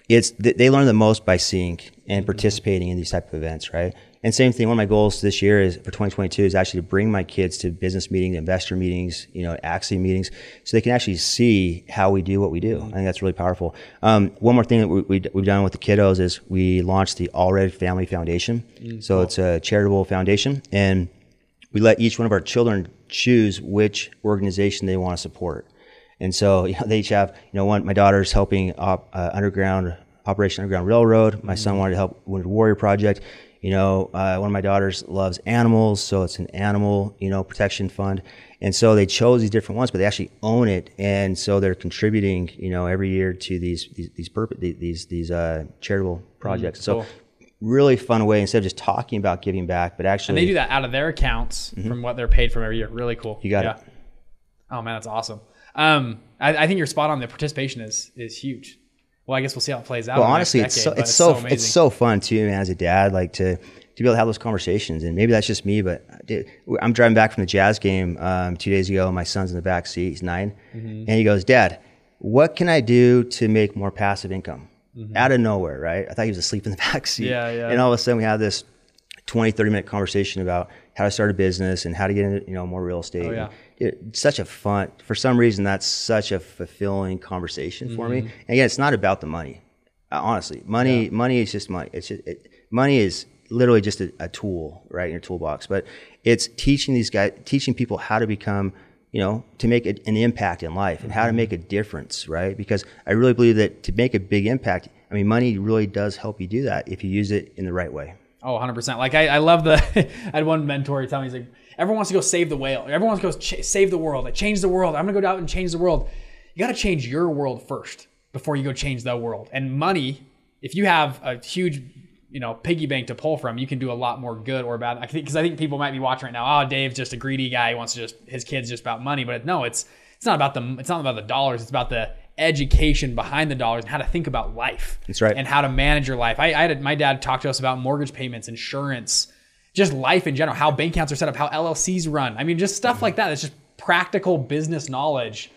it's they learn the most by seeing and mm-hmm. participating in these type of events, right? And same thing. One of my goals this year is for 2022 is actually to bring my kids to business meetings, investor meetings, you know, Axia meetings, so they can actually see how we do what we do. I think that's really powerful. Um, one more thing that we, we, have done with the kiddos is we launched the Allred Family Foundation. Mm, so it's a charitable foundation, and we let each one of our children choose which organization they want to support. And so you know, they each have, you know, one, my daughter's helping op, uh, underground Operation Underground Railroad. My son wanted to help Wounded Warrior Project. You know, uh, one of my daughters loves animals, so it's an animal, you know, protection fund. And so they chose these different ones, but they actually own it, and so they're contributing, you know, every year to these these these purpose, these these uh, charitable projects. Mm, cool. So really fun way instead of just talking about giving back, but actually and they do that out of their accounts mm-hmm. from what they're paid from every year. Really cool. You got yeah. it. Oh man, that's awesome. Um, I, I, think you're spot on. The participation is is huge. Well, I guess we'll see how it plays out. Well, honestly, decade, it's so it's, so, so it's so fun too, man. As a dad, like to to be able to have those conversations, and maybe that's just me, but dude, I'm driving back from the Jazz game um, two days ago. My son's in the back seat; he's 9 mm-hmm. and he goes, "Dad, what can I do to make more passive income?" Mm-hmm. Out of nowhere, right? I thought he was asleep in the back seat. Yeah, yeah. And all of a sudden, we have this 20, 30 minute conversation about how to start a business and how to get into you know more real estate. Oh, yeah. It, such a fun. For some reason, that's such a fulfilling conversation mm-hmm. for me. Mm-hmm. And again, it's not about the money. Uh, honestly, money yeah. money is just money. It's just, it, money is literally just a, a, tool, right, in your toolbox. But it's teaching these guys, teaching people how to become, you know, to make a, an impact in life and mm-hmm. how to mm-hmm. make a difference, right? Because I really believe that to make a big impact, I mean, money really does help you do that if you use it in the right way. Oh, 100%. Like, I, I love the, I had one mentor tell me, he's like, everyone wants to go save the whale. Everyone wants to go ch- save the world, like change the world. I'm going to go out and change the world. You got to change your world first before you go change the world. And money, if you have a huge, you know, piggy bank to pull from, you can do a lot more good or bad. Because I think people might be watching right now. Oh, Dave's just a greedy guy. He wants to just his kids just about money. But no, it's it's not about the it's not about the dollars. It's about the education behind the dollars and how to think about life. That's right. And how to manage your life. I, I had my dad talk to us about mortgage payments, insurance, just life in general, how bank accounts are set up, how LLCs run. I mean, just stuff like that. It's just practical business knowledge.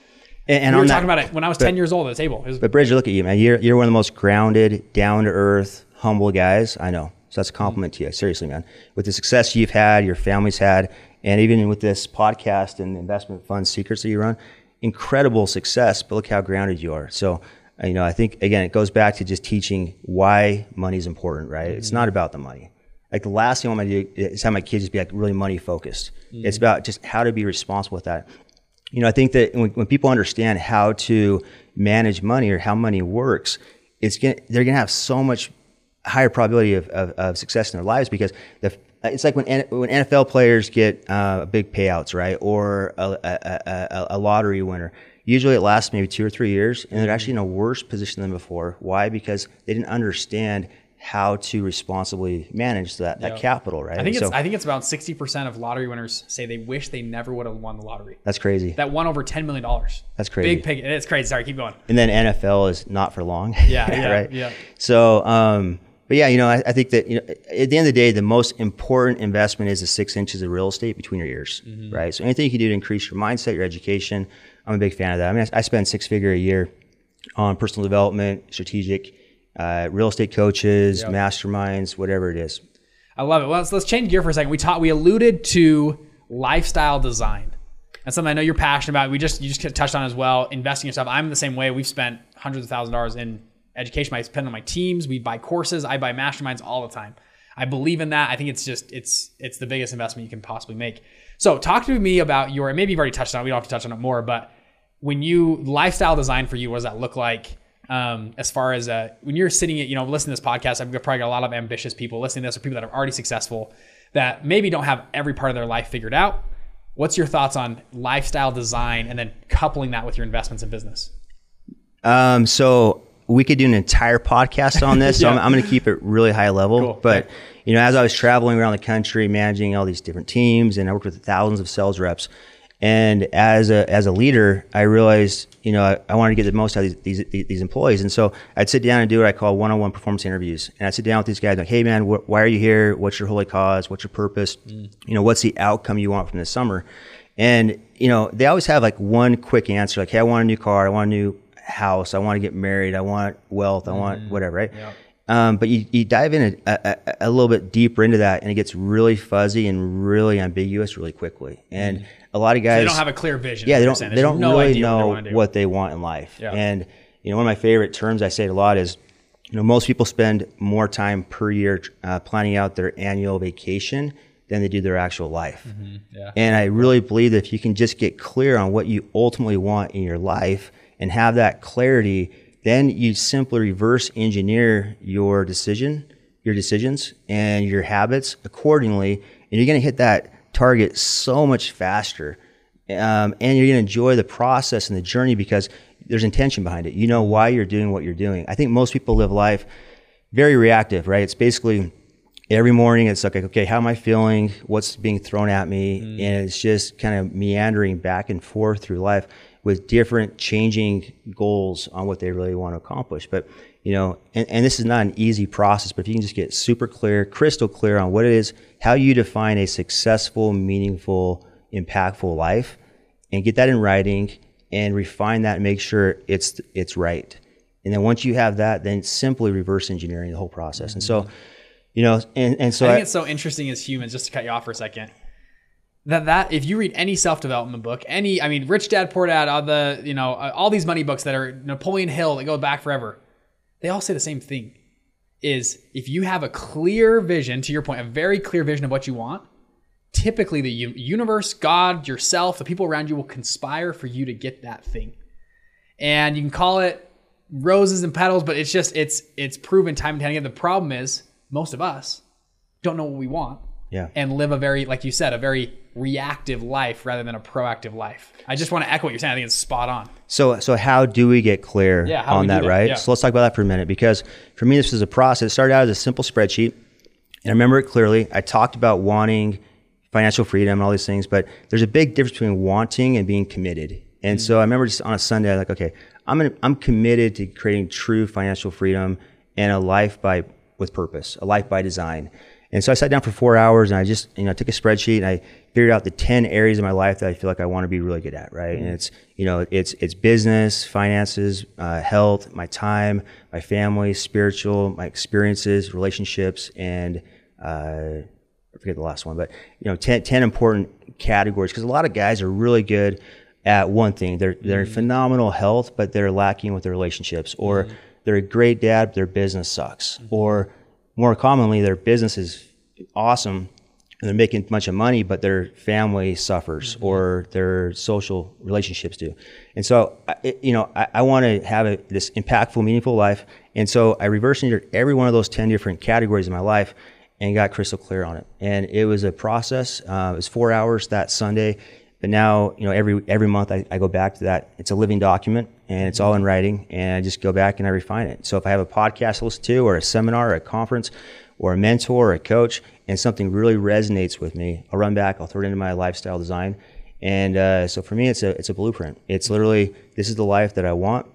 And, and we were talking that, about it when I was but, 10 years old at the table. Was, but Bridge, look at you, man. You're, you're one of the most grounded, down to earth, humble guys I know. So that's a compliment mm-hmm. to you. Seriously, man. With the success you've had, your family's had, and even with this podcast and investment fund secrets that you run, incredible success, but look how grounded you are. So, you know, I think again, it goes back to just teaching why money is important, right? Mm-hmm. It's not about the money. Like the last thing I want to do is have my kids just be like really money focused. Mm-hmm. It's about just how to be responsible with that. You know, I think that when, when people understand how to manage money or how money works, it's gonna, they're going to have so much higher probability of, of, of, success in their lives because the, it's like when when NFL players get uh, big payouts, right, or a, a, a, a, lottery winner. Usually, it lasts maybe two or three years, and they're actually in a worse position than before. Why? Because they didn't understand how to responsibly manage that, that capital, right? I think it's I think it's about sixty percent of lottery winners say they wish they never would have won the lottery. That's crazy. That won over ten million dollars. That's crazy. Big pig. It's crazy. Sorry, keep going. And then NFL is not for long. Yeah, yeah, right. Yeah. So, um, but yeah, you know, I, I, think that you know, at the end of the day, the most important investment is the six inches of real estate between your ears, mm-hmm. right? So anything you can do to increase your mindset, your education, I'm a big fan of that. I mean, I, I spend six figure a year on personal development, strategic, uh, real estate coaches, yep. masterminds, whatever it is. I love it. Well, let's, let's change gear for a second. We taught, we alluded to lifestyle design. That's something I know you're passionate about. We just you just touched on as well. Investing yourself. I'm the same way. We've spent hundreds of thousands of dollars in education. I spend on my teams. We buy courses. I buy masterminds all the time. I believe in that. I think it's just it's it's the biggest investment you can possibly make. So talk to me about your maybe you've already touched on it. We don't have to touch on it more, but when you lifestyle design for you, what does that look like? Um, as far as uh, when you're sitting at, you know, listening to this podcast, I've probably got a lot of ambitious people listening to this or people that are already successful that maybe don't have every part of their life figured out. What's your thoughts on lifestyle design and then coupling that with your investments in business? Um, so we could do an entire podcast on this. yeah. So I'm, I'm going to keep it really high level. Cool. But you know, as I was traveling around the country, managing all these different teams, and I worked with thousands of sales reps. And as a as a leader, I realized you know I, I wanted to get the most out of these, these, these employees, and so I'd sit down and do what I call one on one performance interviews. And I'd sit down with these guys like, Hey man, wh- why are you here? What's your holy cause? What's your purpose? Mm. You know, what's the outcome you want from this summer? And you know, they always have like one quick answer, like, Hey, I want a new car. I want a new house. I want to get married. I want wealth. I Mm-hmm. want whatever, right? Um, but you, you dive in a, a, a little bit deeper into that, and it gets really fuzzy and really ambiguous really quickly. And a lot of guys Mm-hmm. They don't have a clear vision. yeah, they don't. They don't no really know what they, what want they want in life. Yeah. And you know, one of my favorite terms I say it a lot is, you know, most people spend more time per year uh, planning out their annual vacation than they do their actual life. Mm-hmm. Yeah. And I really believe that if you can just get clear on what you ultimately want in your life and have that clarity, then you simply reverse engineer your decision, your decisions and your habits accordingly. And you're going to hit that target so much faster. Um, and you're going to enjoy the process and the journey because there's intention behind it. You know why you're doing what you're doing. I think most people live life very reactive, right? It's basically every morning it's like, okay, how am I feeling? What's being thrown at me? And it's just kind of meandering back and forth through life with different changing goals on what they really want to accomplish. But, you know, and, and this is not an easy process, but if you can just get super clear, crystal clear on what it is, how you define a successful, meaningful, impactful life and get that in writing and refine that and make sure it's, it's right. And then once you have that, then simply reverse engineering the whole process. And so, mm-hmm. you know, and, and so I I, think it's so interesting as humans, just to cut you off for a second. That that if you read any self development book, any I mean, Rich Dad Poor Dad, all the you know all these money books that are Napoleon Hill that go back forever, they all say the same thing: is if you have a clear vision, to your point, a very clear vision of what you want, typically the universe, God, yourself, the people around you will conspire for you to get that thing. And you can call it roses and petals, but it's just it's it's proven time and time again. The problem is most of us don't know what we want yeah. and live a very, like you said, a very reactive life rather than a proactive life. I just want to echo what you're saying. I think it's spot on. So, so how do we get clear Yeah, on that, that? right? Yeah. So let's talk about that for a minute because for me, this was a process. It started out as a simple spreadsheet. And I remember it clearly. I talked about wanting financial freedom and all these things, but there's a big difference between wanting and being committed. And so mm. I remember just on a Sunday, I'm like, okay, I'm gonna, I'm committed to creating true financial freedom and a life by with purpose, a life by design. And so I sat down for four hours and I just, you know, I took a spreadsheet and I figured out the 10 areas of my life that I feel like I want to be really good at, right? And it's, you know, it's, it's business, finances, uh, health, my time, my family, spiritual, my experiences, relationships, and, uh, I forget the last one, but you know, 10, 10 important categories because a lot of guys are really good at one thing. They're they're in phenomenal health, but they're lacking with their relationships, or they're a great dad, but their business sucks, or more commonly, their business is awesome and they're making a bunch of money, but their family suffers or their social relationships do. And so, it, you know, I, I want to have a, this impactful, meaningful life. And so I reverse engineered every one of those 10 different categories in my life and got crystal clear on it. And it was a process. Uh, it was four hours that Sunday. But now, you know, every every month I, I go back to that. It's a living document and it's all in writing. And I just go back and I refine it. So if I have a podcast to listen to or a seminar or a conference or a mentor or a coach and something really resonates with me, I'll run back, I'll throw it into my lifestyle design. And uh, so for me, it's a it's a blueprint. It's literally this is the life that I want,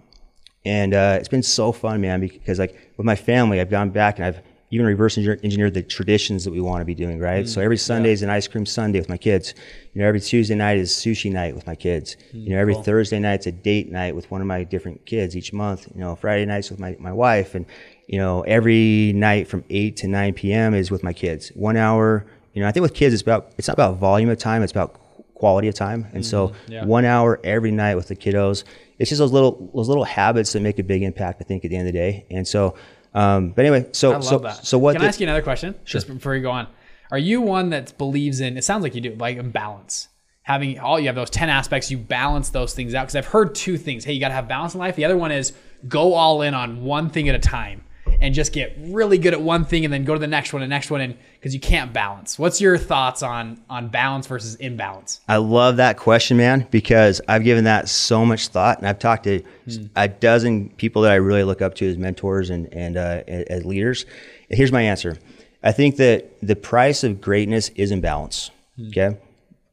and uh, it's been so fun, man. Because like with my family, I've gone back and I've even reverse engineered the traditions that we want to be doing, right? so every Sunday is an ice cream Sunday with my kids. You know, every Tuesday night is sushi night with my kids. you know, every Thursday night's a date night with one of my different kids each month. You know, Friday nights with my, my wife. And, you know, every night from 8 to 9 p.m. is with my kids. One hour, you know, I think with kids, it's about, it's not about volume of time, it's about quality of time. And so yeah. one hour every night with the kiddos. It's just those little those little habits that make a big impact. I think at the end of the day. And so, um, but anyway, so I love so that. so what? Can the- I ask you another question? Just before you go on. Are you one that believes in? It sounds like you do, like in balance. Having all you have those ten aspects, you balance those things out. Because I've heard two things. Hey, you got to have balance in life. The other one is go all in on one thing at a time, and just get really good at one thing, and then go to the next one and next one, and because you can't balance. What's your thoughts on on balance versus imbalance? I love that question, man, because I've given that so much thought, and I've talked to hmm. a dozen people that I really look up to as mentors and and uh, as leaders. Here's my answer: I think that the price of greatness is imbalance. Hmm. Okay,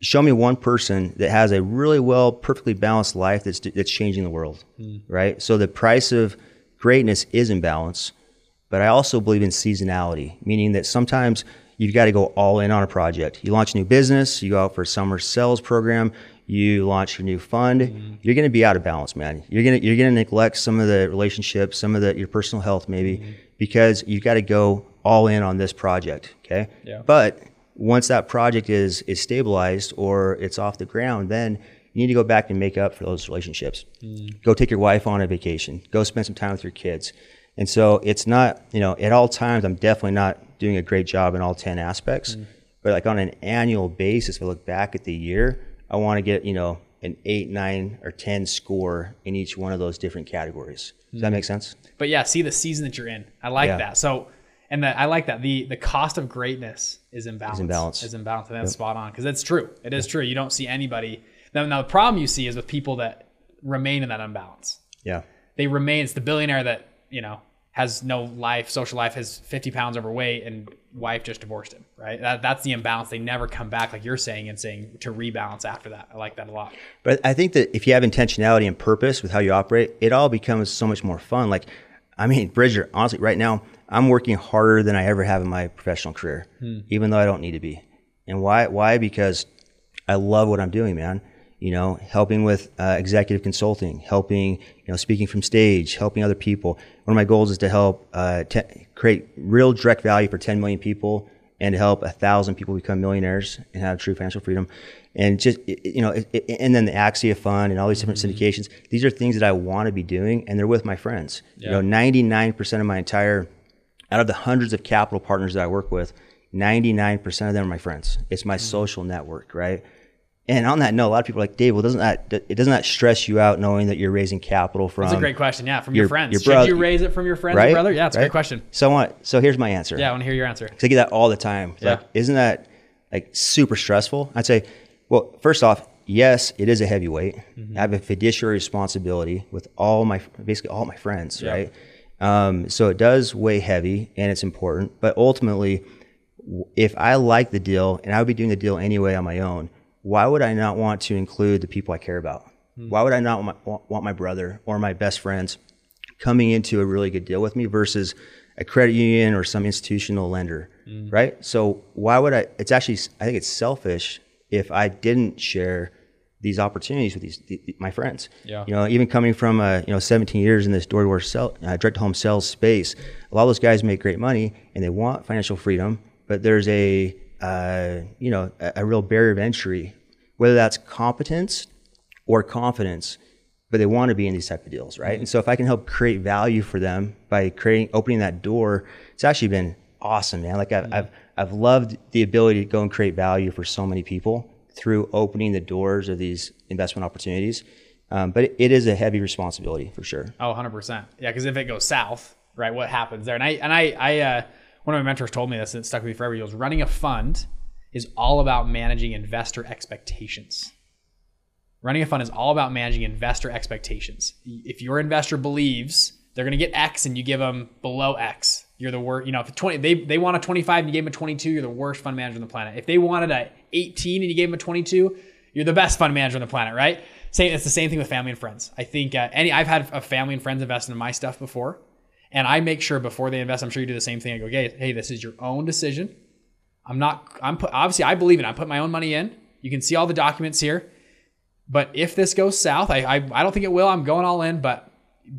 show me one person that has a really well, perfectly balanced life that's that's changing the world, hmm. right? So the price of greatness is imbalance, but I also believe in seasonality, meaning that sometimes you've got to go all in on a project. You launch a new business, you go out for a summer sales program, you launch your new fund, mm-hmm. you're going to be out of balance, man. You're going to you're going to neglect some of the relationships, some of the your personal health maybe mm-hmm. because you've got to go all in on this project, okay? Yeah. But once that project is is stabilized or it's off the ground, then you need to go back and make up for those relationships. Mm-hmm. Go take your wife on a vacation. Go spend some time with your kids. And so it's not, you know, at all times I'm definitely not doing a great job in all 10 aspects. Mm-hmm. But like on an annual basis, if I look back at the year, I want to get, you know, an 8, 9 or 10 score in each one of those different categories. Does that mm-hmm. make sense? But yeah, see the season that you're in. I like Yeah. that. So, and the, I like that the the cost of greatness is in balance. in. Is in balance. And that's spot on because it's true. It is true. You don't see anybody. Now, now the problem you see is with people that remain in that imbalance. Yeah. They remain. It's the billionaire that you know has no life, social life, has 50 pounds overweight, and wife just divorced him. Right. That, that's the imbalance. They never come back, like you're saying, and saying to rebalance after that. I like that a lot. But I think that if you have intentionality and purpose with how you operate, it all becomes so much more fun. Like, I mean, Bridger, honestly, right now, I'm working harder than I ever have in my professional career, hmm. even though I don't need to be. And why? Why? Because I love what I'm doing, man. You know, helping with uh, executive consulting, helping, you know, speaking from stage, helping other people. One of my goals is to help uh, te- create real direct value for 10 million people and to help a thousand people become millionaires and have true financial freedom. And just, you know, it- it- and then the Axia Fund and all these different syndications. These are things that I want to be doing, and they're with my friends. You know, 99% of my entire out of the hundreds of capital partners that I work with, 99% of them are my friends. It's my social network, right? And on that note, a lot of people are like, Dave, well, doesn't that, it doesn't that stress you out knowing that you're raising capital from That's a great question. Yeah, from your, your- friends. your Should you raise it from your friends, or right? brother? Yeah, it's a great question. So I want, so here's my answer. Yeah, I want to hear your answer. 'Cause I get that all the time. It's Yeah. Like, isn't that like super stressful? I'd say, well, first off, yes, it is a heavy weight. Mm-hmm. I have a fiduciary responsibility with all my, basically all my friends, Yeah. right? Um, so it does weigh heavy and it's important. But ultimately, if I like the deal and I would be doing the deal anyway on my own, why would I not want to include the people I care about? Hmm. Why would I not want, want, my brother or my best friends coming into a really good deal with me versus a credit union or some institutional lender, Mm. right? So why would I? It's actually I think it's selfish if I didn't share these opportunities with these the, my friends. Yeah. You know, even coming from uh, you know 17 years in this door-to-door sell, uh, direct-to-home sales space, a lot of those guys make great money and they want financial freedom, but there's a uh, you know a, a real barrier of entry, whether that's competence or confidence but they want to be in these type of deals, right? And so if I can help create value for them by creating opening that door, it's actually been awesome, man. Like I've I've, I've loved the ability to go and create value for so many people through opening the doors of these investment opportunities. Um, but it, it is a heavy responsibility for sure. Oh, 100%. Yeah, because if it goes south, right, what happens there? And I, and I, I uh, one of my mentors told me this and it stuck with me forever. He goes, running a fund is all about managing investor expectations. Running a fund is all about managing investor expectations. If your investor believes they're going to get X and you give them below X, you're the worst. You know, if 20, they, they want a 25 and you gave them a 22, you're the worst fund manager on the planet. If they wanted a 18 and you gave them a 22, you're the best fund manager on the planet, right? Same, it's the same thing with family and friends. I think uh, any I've had a family and friends invest in my stuff before, and I make sure before they invest, I'm sure you do the same thing. I go, hey, hey, this is your own decision. I'm not. I'm put, obviously I believe in. it. I put my own money in. You can see all the documents here. But if this goes south, I, I I don't think it will. I'm going all in. But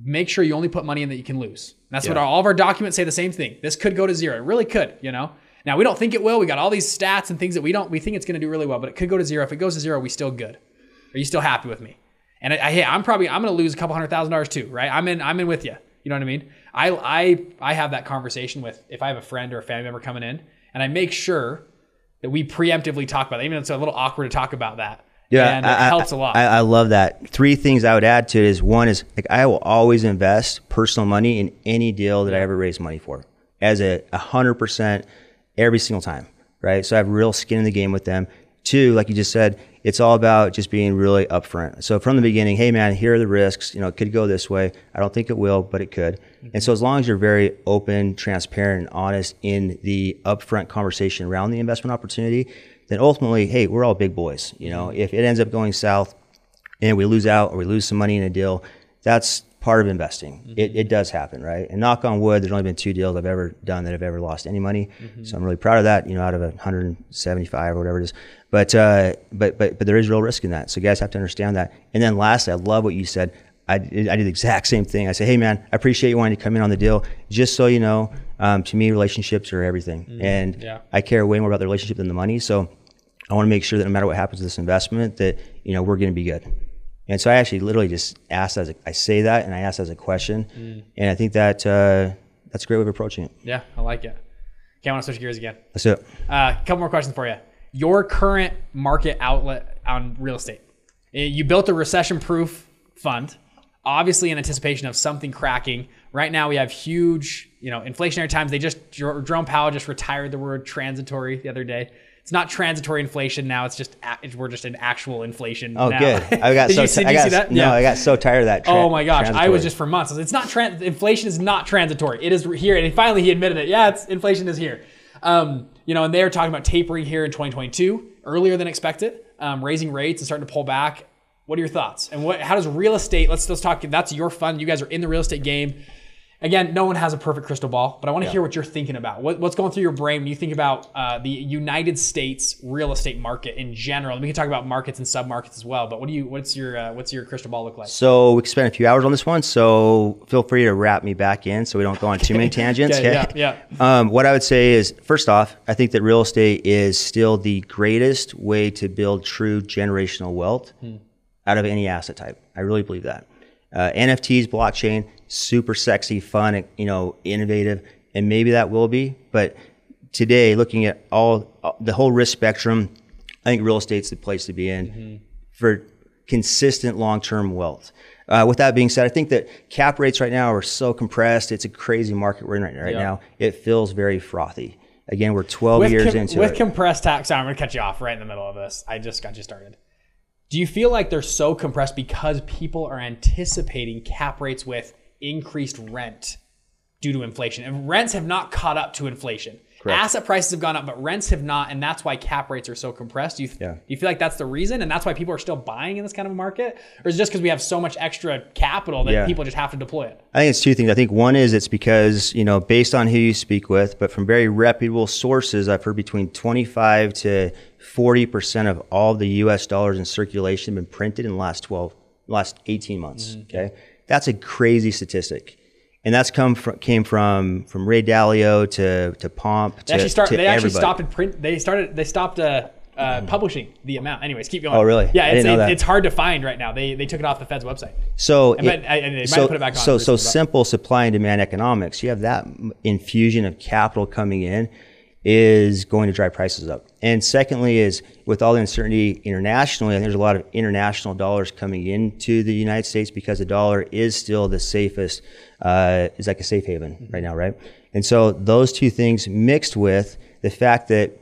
make sure you only put money in that you can lose. And that's what our, all of our documents say. The same thing. This could go to zero. It really could. You know. Now we don't think it will. We got all these stats and things that we don't. We think it's going to do really well, but it could go to zero. If it goes to zero, we still good. Are you still happy with me? And I, I hey, I'm probably I'm going to lose a couple hundred thousand dollars too, right? I'm in I'm in with you. You know what I mean? I I I have that conversation with if I have a friend or a family member coming in, and I make sure that we preemptively talk about that, even if it's a little awkward to talk about that. and it I- helps a lot. I, I love that. Three things I would add to it is one is like I will always invest personal money in any deal that I ever raise money for as a a hundred percent every single time, right? So I have real skin in the game with them. Two, like you just said, it's all about just being really upfront. So from the beginning, hey man, here are the risks. You know, it could go this way. I don't think it will, but it could. And so as long as you're very open, transparent, and honest in the upfront conversation around the investment opportunity, then ultimately, hey, we're all big boys. You know, mm-hmm. if it ends up going south and we lose out or we lose some money in a deal, that's part of investing. It, it does happen, right? And knock on wood, there's only been two deals I've ever done that have ever lost any money. So I'm really proud of that. You know, out of 175 or whatever it is. But uh, but but but there is real risk in that. So you guys have to understand that. And then lastly, I love what you said. I did, I did the exact same thing. I said, hey man, I appreciate you wanting to come in on the deal. Just so you know, um, to me, relationships are everything, and Yeah. I care way more about the relationship than the money. So I want to make sure that no matter what happens to this investment, that you know we're going to be good. And so I actually literally just asked as a, I say that, and I asked as a question, and I think that uh, that's a great way of approaching it. Yeah, I like it. Okay, I want to switch gears again. That's it. A uh, couple more questions for you. Your current market outlet on real estate. Eh, You built a recession-proof fund, obviously in anticipation of something cracking. Right now, we have huge, you know, inflationary times. They just Jer- Jerome Powell just retired the word transitory the other day. It's not transitory inflation now. It's just it's, we're just in actual inflation. Oh, now. good. I got did so you, did I you got see that? no, Yeah. I got so tired of that. tra- Oh my gosh, I was just for months. It's not trans. Inflation is not transitory. It is here, and finally he admitted it. Yeah, it's inflation is here. Um, you know, and they are talking about tapering here in 2022, earlier than expected, um, raising rates and starting to pull back. What are your thoughts? And what? How does real estate? Let's let's talk. That's your fund. You guys are in the real estate game. Again, no one has a perfect crystal ball, but I want to hear what you're thinking about. What, what's going through your brain when you think about uh, the United States real estate market in general? And we can talk about markets and submarkets as well. But what do you? What's your uh, what's your crystal ball look like? So we could spend a few hours on this one. So feel free to wrap me back in so we don't go on too many tangents. Okay, Okay. yeah, Um, what I would say is, first off, I think that real estate is still the greatest way to build true generational wealth out of any asset type. I really believe that. Uh, NFTs, blockchain, super sexy, fun, you know, innovative, and maybe that will be. But today, looking at all the whole risk spectrum, I think real estate's the place to be in for consistent long-term wealth. Uh, with that being said, I think that cap rates right now are so compressed. It's a crazy market we're in right, right Yeah. now. It feels very frothy. Again, we're 12 with, years com- into with it. With compressed tax i'm going to cut you off right in the middle of this i just got you started do you feel like they're so compressed because people are anticipating cap rates with increased rent due to inflation and rents have not caught up to inflation Correct. asset prices have gone up but rents have not and that's why cap rates are so compressed do you, Yeah. do you feel like that's the reason and that's why people are still buying in this kind of a market or is it just because we have so much extra capital that Yeah. people just have to deploy it I think it's two things. I think one is it's because, you know, based on who you speak with, but from very reputable sources, I've heard between 25 to 40% of all the US dollars in circulation have been printed in the last 12, last 18 months. Okay. That's a crazy statistic. And that's come from, came from, from Ray Dalio to, to Pomp to, They actually start. to They actually stopped at print. They started. They stopped uh, uh, publishing the amount. Anyways, keep going. Oh, really? Yeah, it's, it- it's hard to find right now. They they took it off the Fed's website. So, And but- and they so, have put it back on so, so simple supply and demand economics. You have that infusion of capital coming in is going to drive prices up. And secondly, is with all the uncertainty internationally, I think there's a lot of international dollars coming into the United States because the dollar is still the safest, uh, is like a safe haven right now, right? And so those two things mixed with the fact that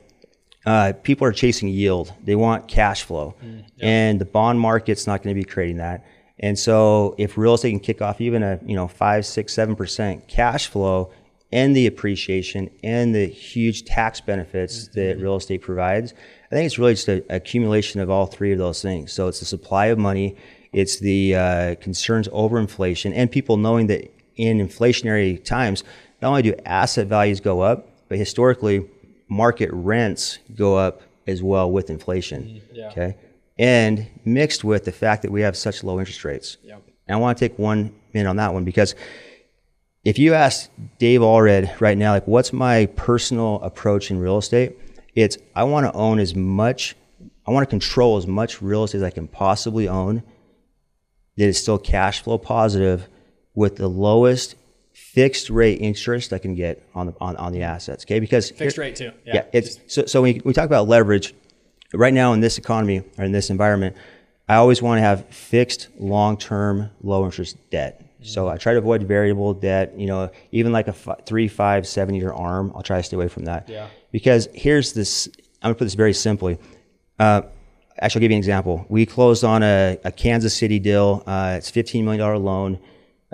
uh, people are chasing yield. They want cash flow, and the bond market's not going to be creating that. And so, if real estate can kick off even a you know five, six, seven percent cash flow, and the appreciation and the huge tax benefits that real estate provides, I think it's really just an accumulation of all three of those things. So it's the supply of money, it's the uh, concerns over inflation, and people knowing that in inflationary times, not only do asset values go up, but historically market rents go up as well with inflation. yeah. Okay. And mixed with the fact that we have such low interest rates. Yep. And I want to take one minute on that one because if you ask Dave Allred right now, like, what's my personal approach in real estate? It's I want to own as much, I want to control as much real estate as I can possibly own that is still cash flow positive with the lowest fixed rate interest I can get on the on, on the assets. Okay, because Fixed here- rate too. Yeah. yeah, it's so. So when we, we talk about leverage, right now in this economy or in this environment, I always want to have fixed, long-term, low-interest debt. So I try to avoid variable debt. You know, even like a three, five, seven-year arm, I'll try to stay away from that. Yeah. Because here's this. I'm gonna put this very simply. Uh, actually, I'll give you an example. We closed on a, a Kansas City deal. Uh, it's $15 million loan.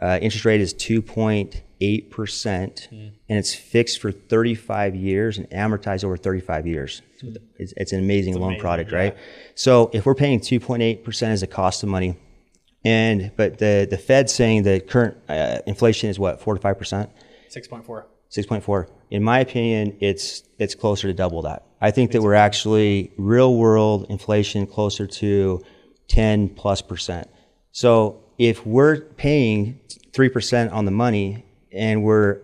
Uh, interest rate is 2.8 percent, and it's fixed for 35 years and amortized over 35 years. It's, it's an amazing loan amazing, product, yeah. right? So if we're paying 2.8 percent as a cost of money, And but the the Fed saying the current uh, inflation is what four to five percent. Six point four. Six point four. In my opinion, it's it's closer to double that. I think that we're actually real world inflation closer to ten plus percent. So if we're paying three percent on the money and we're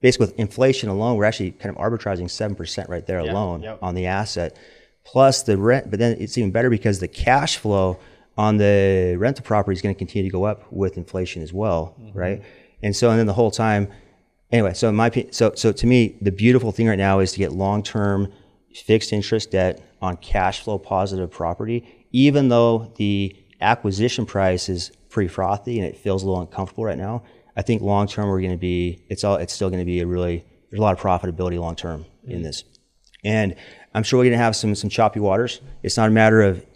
basically with inflation alone, we're actually kind of arbitraging seven percent right there alone yep. on the asset, plus the rent. But then it's even better because the cash flow on the rental property is going to continue to go up with inflation as well, mm-hmm. right? And so and then the whole time, anyway. So in my so so to me, the beautiful thing right now is to get long term fixed interest debt on cash flow positive property, even though the acquisition price is pretty frothy and it feels a little uncomfortable right now. I think long term we're going to be it's all it's still going to be a really there's a lot of profitability long term in mm-hmm. this, and I'm sure we're going to have some some choppy waters. It's not a matter of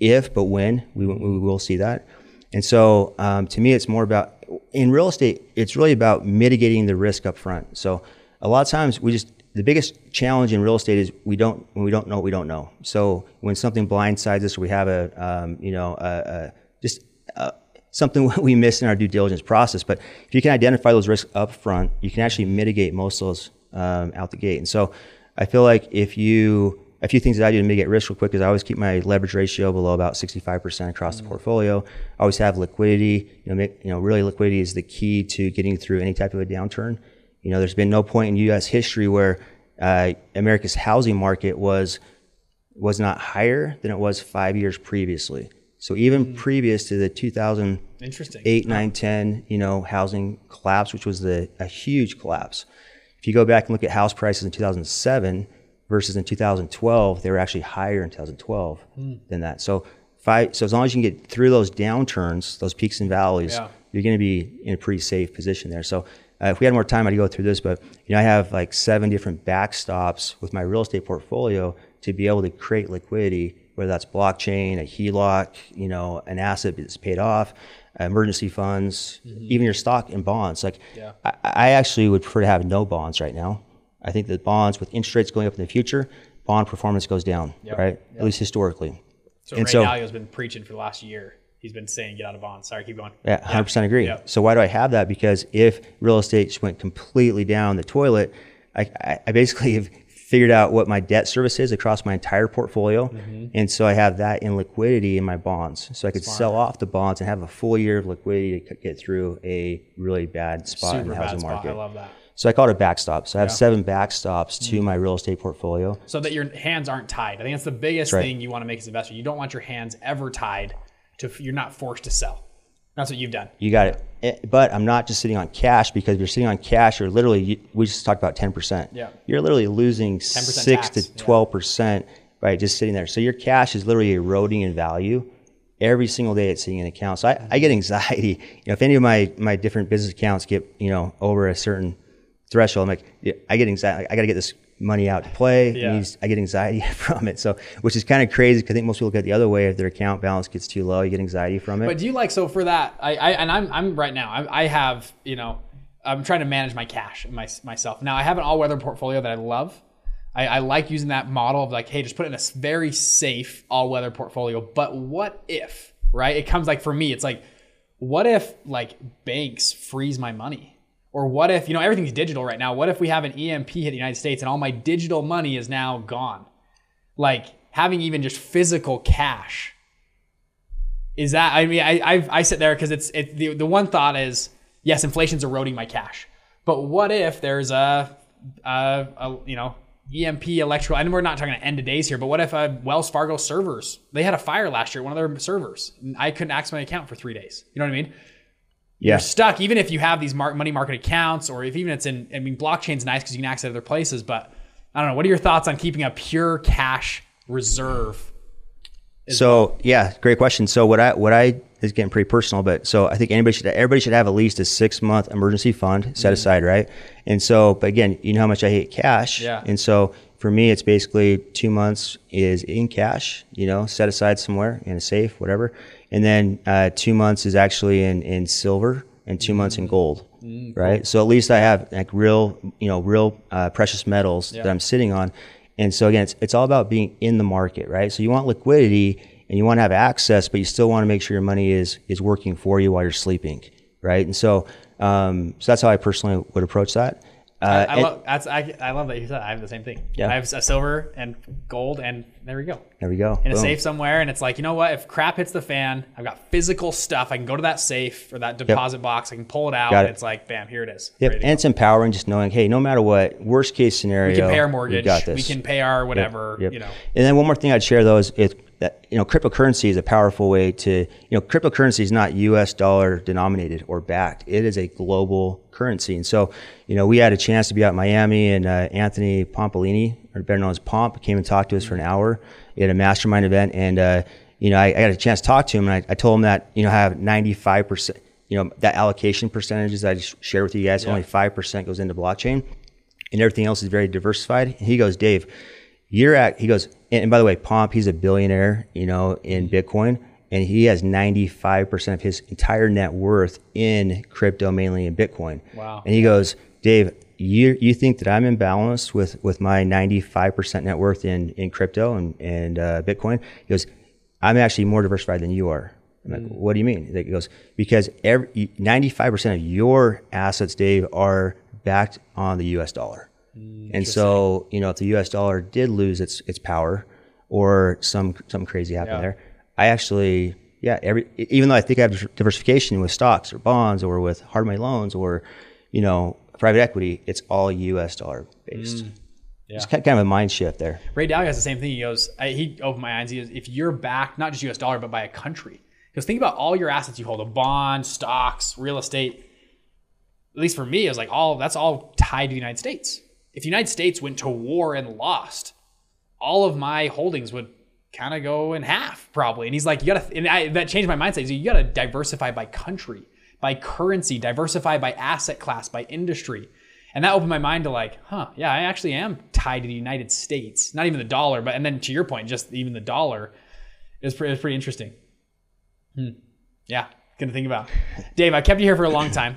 if but when we we will see that, and so um, to me it's more about in real estate it's really about mitigating the risk up front. So a lot of times we just the biggest challenge in real estate is we don't when we don't know we don't know. So when something blindsides us, we have a um, you know a, a just a, something we miss in our due diligence process. But if you can identify those risks up front, you can actually mitigate most of those um, out the gate. And so I feel like if you a few things that I do to mitigate risk real quick is I always keep my leverage ratio below about 65% across Mm-hmm. the portfolio. I always have liquidity. You know, make, you know, really liquidity is the key to getting through any type of a downturn. You know, there's been no point in U.S. history where uh, America's housing market was was not higher than it was five years previously. So even previous to the 2008, Interesting. 9, 10, you know, housing collapse, which was the a huge collapse. If you go back and look at house prices in 2007 versus in 2012, they were actually higher in 2012 than that. So five, so as long as you can get through those downturns, those peaks and valleys, Yeah. you're going to be in a pretty safe position there. So uh, if we had more time, I'd go through this, but you know, I have like seven different backstops with my real estate portfolio to be able to create liquidity, whether that's blockchain, a HELOC, you know, an asset that's paid off, emergency funds, even your stock and bonds. Like, Yeah. I, I actually would prefer to have no bonds right now. I think that bonds with interest rates going up in the future, bond performance goes down, Yep. right? At least historically. So and Ray so- Dalio's been preaching for the last year. He's been saying get out of bonds. Sorry, keep going. Yeah, hundred percent agree. Yeah. So why do I have that? Because if real estate just went completely down the toilet, I, I, I basically have figured out what my debt service is across my entire portfolio, Mm-hmm. and so I have that in liquidity in my bonds. So I could sell off the bonds and have a full year of liquidity to get through a really bad spot in Super the bad housing spot. market. I love that. So I call it a backstop. So I have Yeah. Mm-hmm. seven backstops to my real estate portfolio. So that your hands aren't tied. I think that's the biggest right. thing you want to make as an investor. You don't want your hands ever tied to. You're not forced to sell. That's what you've done. You got it. Eh, But I'm not just sitting on cash because if you're sitting on cash, you're literally, you- we just talked about 10%. Yeah. You're literally losing 6 tax, to 12% by just sitting there. So your cash is literally eroding in value every single day it's sitting in account. So I, I get anxiety. You know, if any of my, my different business accounts get, you know, over a certain threshold, I'm like, yeah, I get anxiety. I got to get this money out to play. Yeah. I get anxiety from it. So, which is kind of crazy because I think most people get the other way. If their account balance gets too low, you get anxiety from it. But do you like so for that? I, I and I'm I'm right now. I, I have you know I'm trying to manage my cash my, myself. Now I have an all weather portfolio that I love. I, I like using that model of like, hey, just put it in a very safe all weather portfolio. But what if right? It comes like for me, it's like, what if like banks freeze my money? Or what if, you know, everything's digital right now. What if we have an EMP hit the United States and all my digital money is now gone? Like having even just physical cash is that I mean I I, I sit there because it's it, the the one thought is yes inflation's eroding my cash, but what if there's a, a, a you know EMP electrical and we're not talking to end of days here, but what if uh, Wells Fargo servers they had a fire last year one of their servers and I couldn't access my account for three days. You know what I mean? Yeah. You're stuck even if you have these money market accounts or if even it's in I mean blockchain's nice because you can access other places, but I don't know. What are your thoughts on keeping a pure cash reserve? So yeah, great question. So what I what I is getting pretty personal, but so I think anybody should everybody should have at least a six month emergency fund Mm-hmm. set aside, right? And so, but again, you know how much I hate cash, Yeah. And so for me, it's basically two months is in cash, you know, set aside somewhere in a safe, whatever, and then uh, two months is actually in in silver and 2 months in gold, right? So at least I have like real, you know, real uh, precious metals that I'm sitting on. And so again, it's, it's all about being in the market, right? So you want liquidity and you want to have access, but you still want to make sure your money is is working for you while you're sleeping, right? And so, um, so that's how I personally would approach that. Uh, I, I and- love that's I, I love that you said that. I have the same thing. Yeah. I have a silver and gold, and there we go. there we go. In a safe somewhere, and it's like you know what? If crap hits the fan, I've got physical stuff. I can go to that safe or that deposit box. I can pull it out. It. it's like bam, here it is. Yep. And it's empowering just knowing, hey, no matter what, worst case scenario, We can pay our mortgage. we got We can pay our whatever. Yep. You know. And then one more thing I'd share though is it, that you know cryptocurrency is a powerful way to you know cryptocurrency is not U.S. dollar denominated or backed. It is a global currency, and so you know we had a chance to be out in Miami, and uh, Anthony Pompliano, or better known as Pomp, came and talked to us for an hour at a mastermind event, and uh, you know I, I got a chance to talk to him, and I, I told him that you know I have ninety five percent. You know that allocation percentages I just shared with you guys, only five percent goes into blockchain and everything else is very diversified. And he goes, Dave, you're at, he goes, and, by the way, Pomp, he's a billionaire, you know, in Bitcoin, and he has 95% of his entire net worth in crypto, mainly in Bitcoin. Wow. And he goes, Dave, you, you think that I'm imbalanced with, with my 95% net worth in, in crypto and, and uh, Bitcoin? He goes, I'm actually more diversified than you are. I'm like, what do you mean? He goes, because every 95% of your assets, Dave, are backed on the US dollar. And so, you know, if the US dollar did lose its its power or some something crazy happened Yeah. there, I actually yeah, every even though I think I have diversification with stocks or bonds or with hard money loans or, you know, private equity, it's all US dollar based. Mm. It's kind kind of a mind shift there. Ray Dalio has the same thing. He goes, I, he opened my eyes. He goes, if you're backed, not just US dollar, but by a country. Because think about all your assets you hold: a bond, stocks, real estate. At least for me, it was like all that's all tied to the United States. If the United States went to war and lost, all of my holdings would kind of go in half probably. And he's like, you gotta, and I, that changed my mindset. He's like, you gotta diversify by country, by currency, diversify by asset class, by industry. And that opened my mind to like, huh, yeah, I actually am tied to the United States, not even the dollar, but, and then to your point, just even the dollar is pretty, pretty interesting. Hmm. Yeah, Gonna think about. Dave, I kept you here for a long time.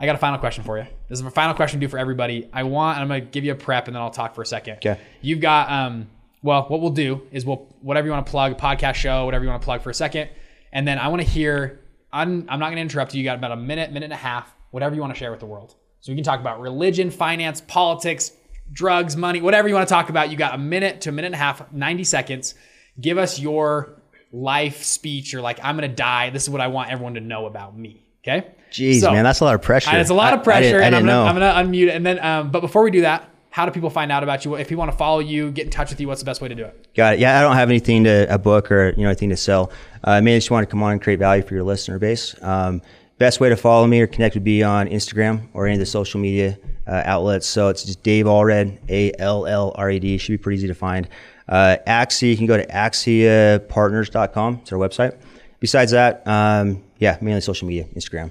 I got a final question for you. This is my final question to do for everybody. I want, I'm going to give you a prep and then I'll talk for a second. Okay. You've got, um, well, what we'll do is we'll, whatever you want to plug, podcast show, whatever you want to plug for a second. And then I want to hear, I'm, I'm not going to interrupt you. You got about a minute, minute and a half, whatever you want to share with the world. So we can talk about religion, finance, politics, drugs, money, whatever you want to talk about. You got a minute to a minute and a half, 90 seconds. Give us your life speech or like, I'm going to die. This is what I want everyone to know about me. Okay. Jeez, So- man, that's a lot of pressure. it's a lot of pressure, I didn't, I and I'm gonna, know. I'm gonna unmute it. And then, um, but before we do that, how do people find out about you? If people want to follow you, get in touch with you, what's the best way to do it? Got it. Yeah, I don't have anything to a book or you know anything to sell. Uh, I mainly just want to come on and create value for your listener base. Um, best way to follow me or connect would be on Instagram or any of the social media uh, outlets. So it's just Dave Allred, A L L R A D. Should be pretty easy to find. Uh, Axia, you can go to axiapartners.com. It's our website. Besides that, um, yeah, mainly social media, Instagram.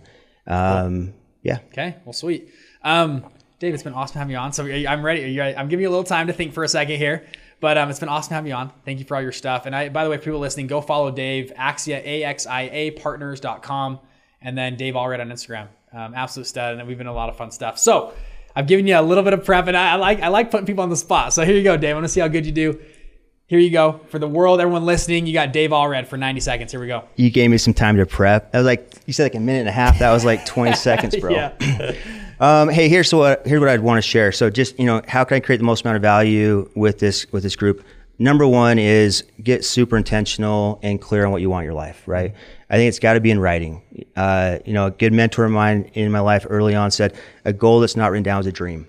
Um, yeah. Okay, well, sweet. Um, Dave, it's been awesome having you on. So I'm ready. You? I'm giving you a little time to think for a second here, but um, it's been awesome having you on. Thank you for all your stuff. And I, by the way, people listening, go follow Dave Axia A X I A Partners.com, and then Dave Allred on Instagram. Um, absolute stud, and we've been a lot of fun stuff. So I've given you a little bit of prep, and I, I like I like putting people on the spot. So here you go, Dave. I want to see how good you do. Here you go for the world, everyone listening. You got Dave Allred for 90 seconds. Here we go. You gave me some time to prep. I was like, you said like a minute and a half. That was like 20 seconds, bro. Um, hey, here's what here's what I'd want to share. So just you know, how can I create the most amount of value with this with this group? Number one is get super intentional and clear on what you want in your life. Right. I think it's got to be in writing. Uh, you know, a good mentor of mine in my life early on said, "A goal that's not written down is a dream."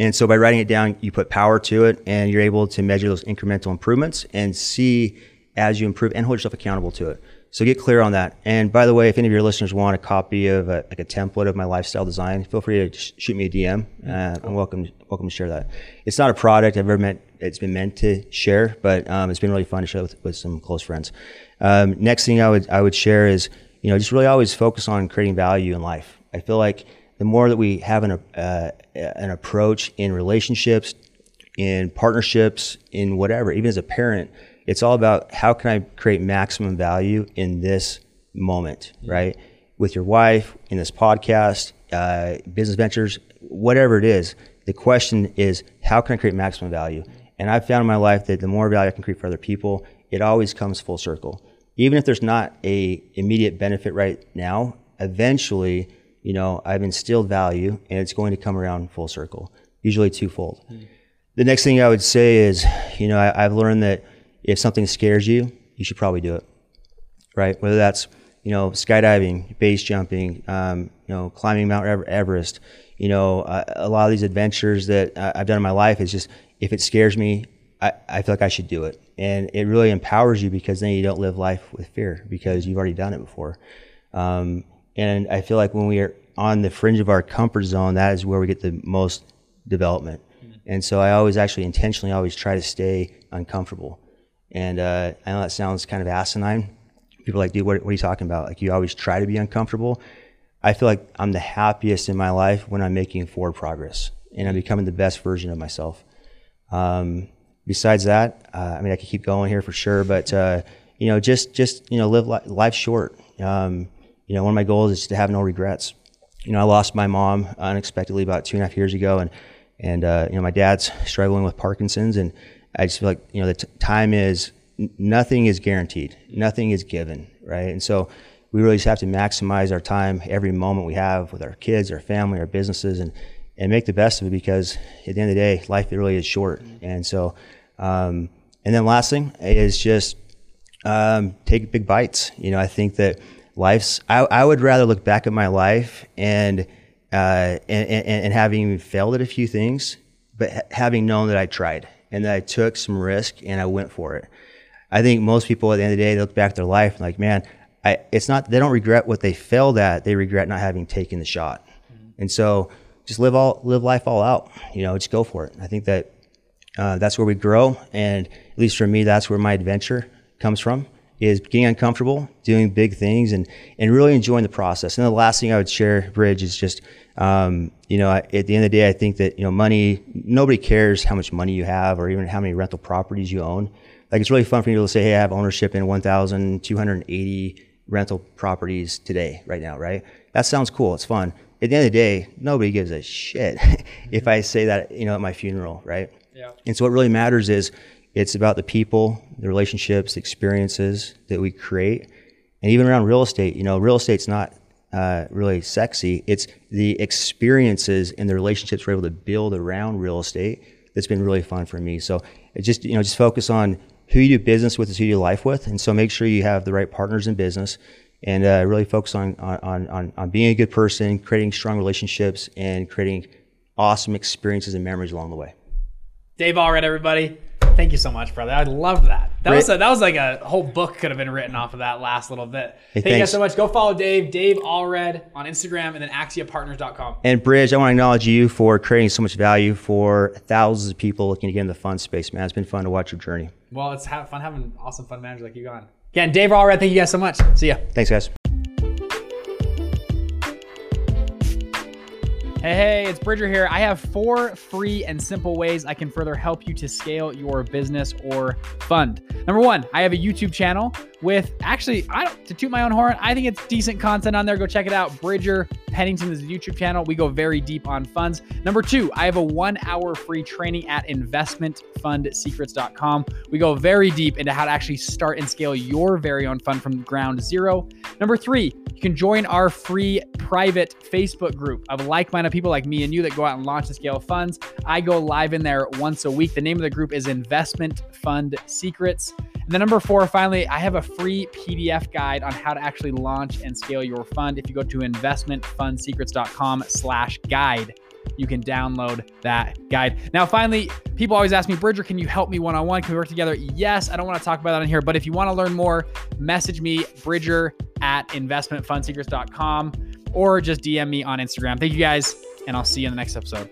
And so by writing it down, you put power to it, and you're able to measure those incremental improvements and see as you improve and hold yourself accountable to it. So get clear on that. And by the way, if any of your listeners want a copy of a, like a template of my lifestyle design, feel free to sh- shoot me a DM. Uh, I'm welcome welcome to share that. It's not a product I've ever meant. It's been meant to share, but um, it's been really fun to share with, with some close friends. Um, next thing I would I would share is you know just really always focus on creating value in life. I feel like the more that we have an uh, an approach in relationships, in partnerships, in whatever, even as a parent, it's all about how can I create maximum value in this moment, right? With your wife, in this podcast, uh, business ventures, whatever it is. The question is, how can I create maximum value? And I've found in my life that the more value I can create for other people, it always comes full circle. Even if there's not a immediate benefit right now, eventually, you know, I've instilled value and it's going to come around full circle, usually twofold. Mm. The next thing I would say is, you know, I, I've learned that if something scares you, you should probably do it, right? Whether that's you know skydiving, base jumping, um, you know climbing Mount Everest, you know uh, a lot of these adventures that I've done in my life is just if it scares me, I, I feel like I should do it, and it really empowers you because then you don't live life with fear because you've already done it before. Um, and I feel like when we are on the fringe of our comfort zone, that is where we get the most development. Mm-hmm. And so I always actually intentionally always try to stay uncomfortable. And uh, I know that sounds kind of asinine. People are like, dude, what, what are you talking about? Like, you always try to be uncomfortable. I feel like I'm the happiest in my life when I'm making forward progress and I'm becoming the best version of myself. Um, besides that, uh, I mean, I could keep going here for sure, but uh, you know, just just you know, live li- life short. Um, you know, one of my goals is to have no regrets. You know, I lost my mom unexpectedly about two and a half years ago, and and uh, you know, my dad's struggling with Parkinson's, and I just feel like you know the t- time is nothing is guaranteed, nothing is given, right? And so we really just have to maximize our time every moment we have with our kids, our family, our businesses, and and make the best of it because at the end of the day, life really is short. And so, um, and then last thing is just um, take big bites. You know, I think that life's. I, I would rather look back at my life and. Uh, and, and, and having failed at a few things, but having known that I tried and that I took some risk and I went for it. I think most people at the end of the day they look back at their life and like, man, I, it's not they don't regret what they failed at. They regret not having taken the shot. Mm-hmm. And so just live all live life all out. You know, just go for it. I think that uh, that's where we grow, and at least for me, that's where my adventure comes from. Is getting uncomfortable, doing big things, and and really enjoying the process. And the last thing I would share, Bridge, is just um, you know, at the end of the day, I think that, you know, money, nobody cares how much money you have or even how many rental properties you own. Like it's really fun for you to say, hey, I have ownership in 1,280 rental properties today, right now, right? That sounds cool. It's fun. At the end of the day, nobody gives a shit if I say that, you know, at my funeral, right? Yeah. And so what really matters is it's about the people, the relationships, the experiences that we create. And even around real estate, you know, real estate's not uh, really sexy. It's the experiences and the relationships we're able to build around real estate that's been really fun for me. So just you know just focus on who you do business with is who you do life with, and so make sure you have the right partners in business, and uh, really focus on, on on on being a good person, creating strong relationships, and creating awesome experiences and memories along the way. Dave Allred, everybody. Thank you so much, brother. I love that. That was a, that was like a whole book could have been written off of that last little bit. Hey, Thank thanks. you guys so much. Go follow Dave, Dave Allred on Instagram, and then AxiaPartners.com. And Bridge, I want to acknowledge you for creating so much value for thousands of people looking to get in the fund space, man. It's been fun to watch your journey. Well, it's fun having awesome fund managers like you on. Again, Dave Allred, thank you guys so much. See ya. Thanks, guys. Hey, hey, it's Bridger here. I have four free and simple ways I can further help you to scale your business or fund. Number one, I have a YouTube channel with actually, I don't to toot my own horn, I think it's decent content on there. Go check it out. Bridger Pennington is a YouTube channel. We go very deep on funds. Number two, I have a one hour free training at investmentfundsecrets.com. We go very deep into how to actually start and scale your very own fund from ground zero. Number three, you can join our free private Facebook group of like minded people like me and you that go out and launch and scale funds. I go live in there once a week. The name of the group is Investment Fund Secrets. And then number four, finally, I have a free PDF guide on how to actually launch and scale your fund. If you go to investmentfundsecrets.com slash guide, you can download that guide. Now, finally, people always ask me, Bridger, can you help me one on one? Can we work together? Yes, I don't want to talk about that in here, but if you want to learn more, message me, Bridger at investmentfundsecrets.com, or just DM me on Instagram. Thank you guys, and I'll see you in the next episode.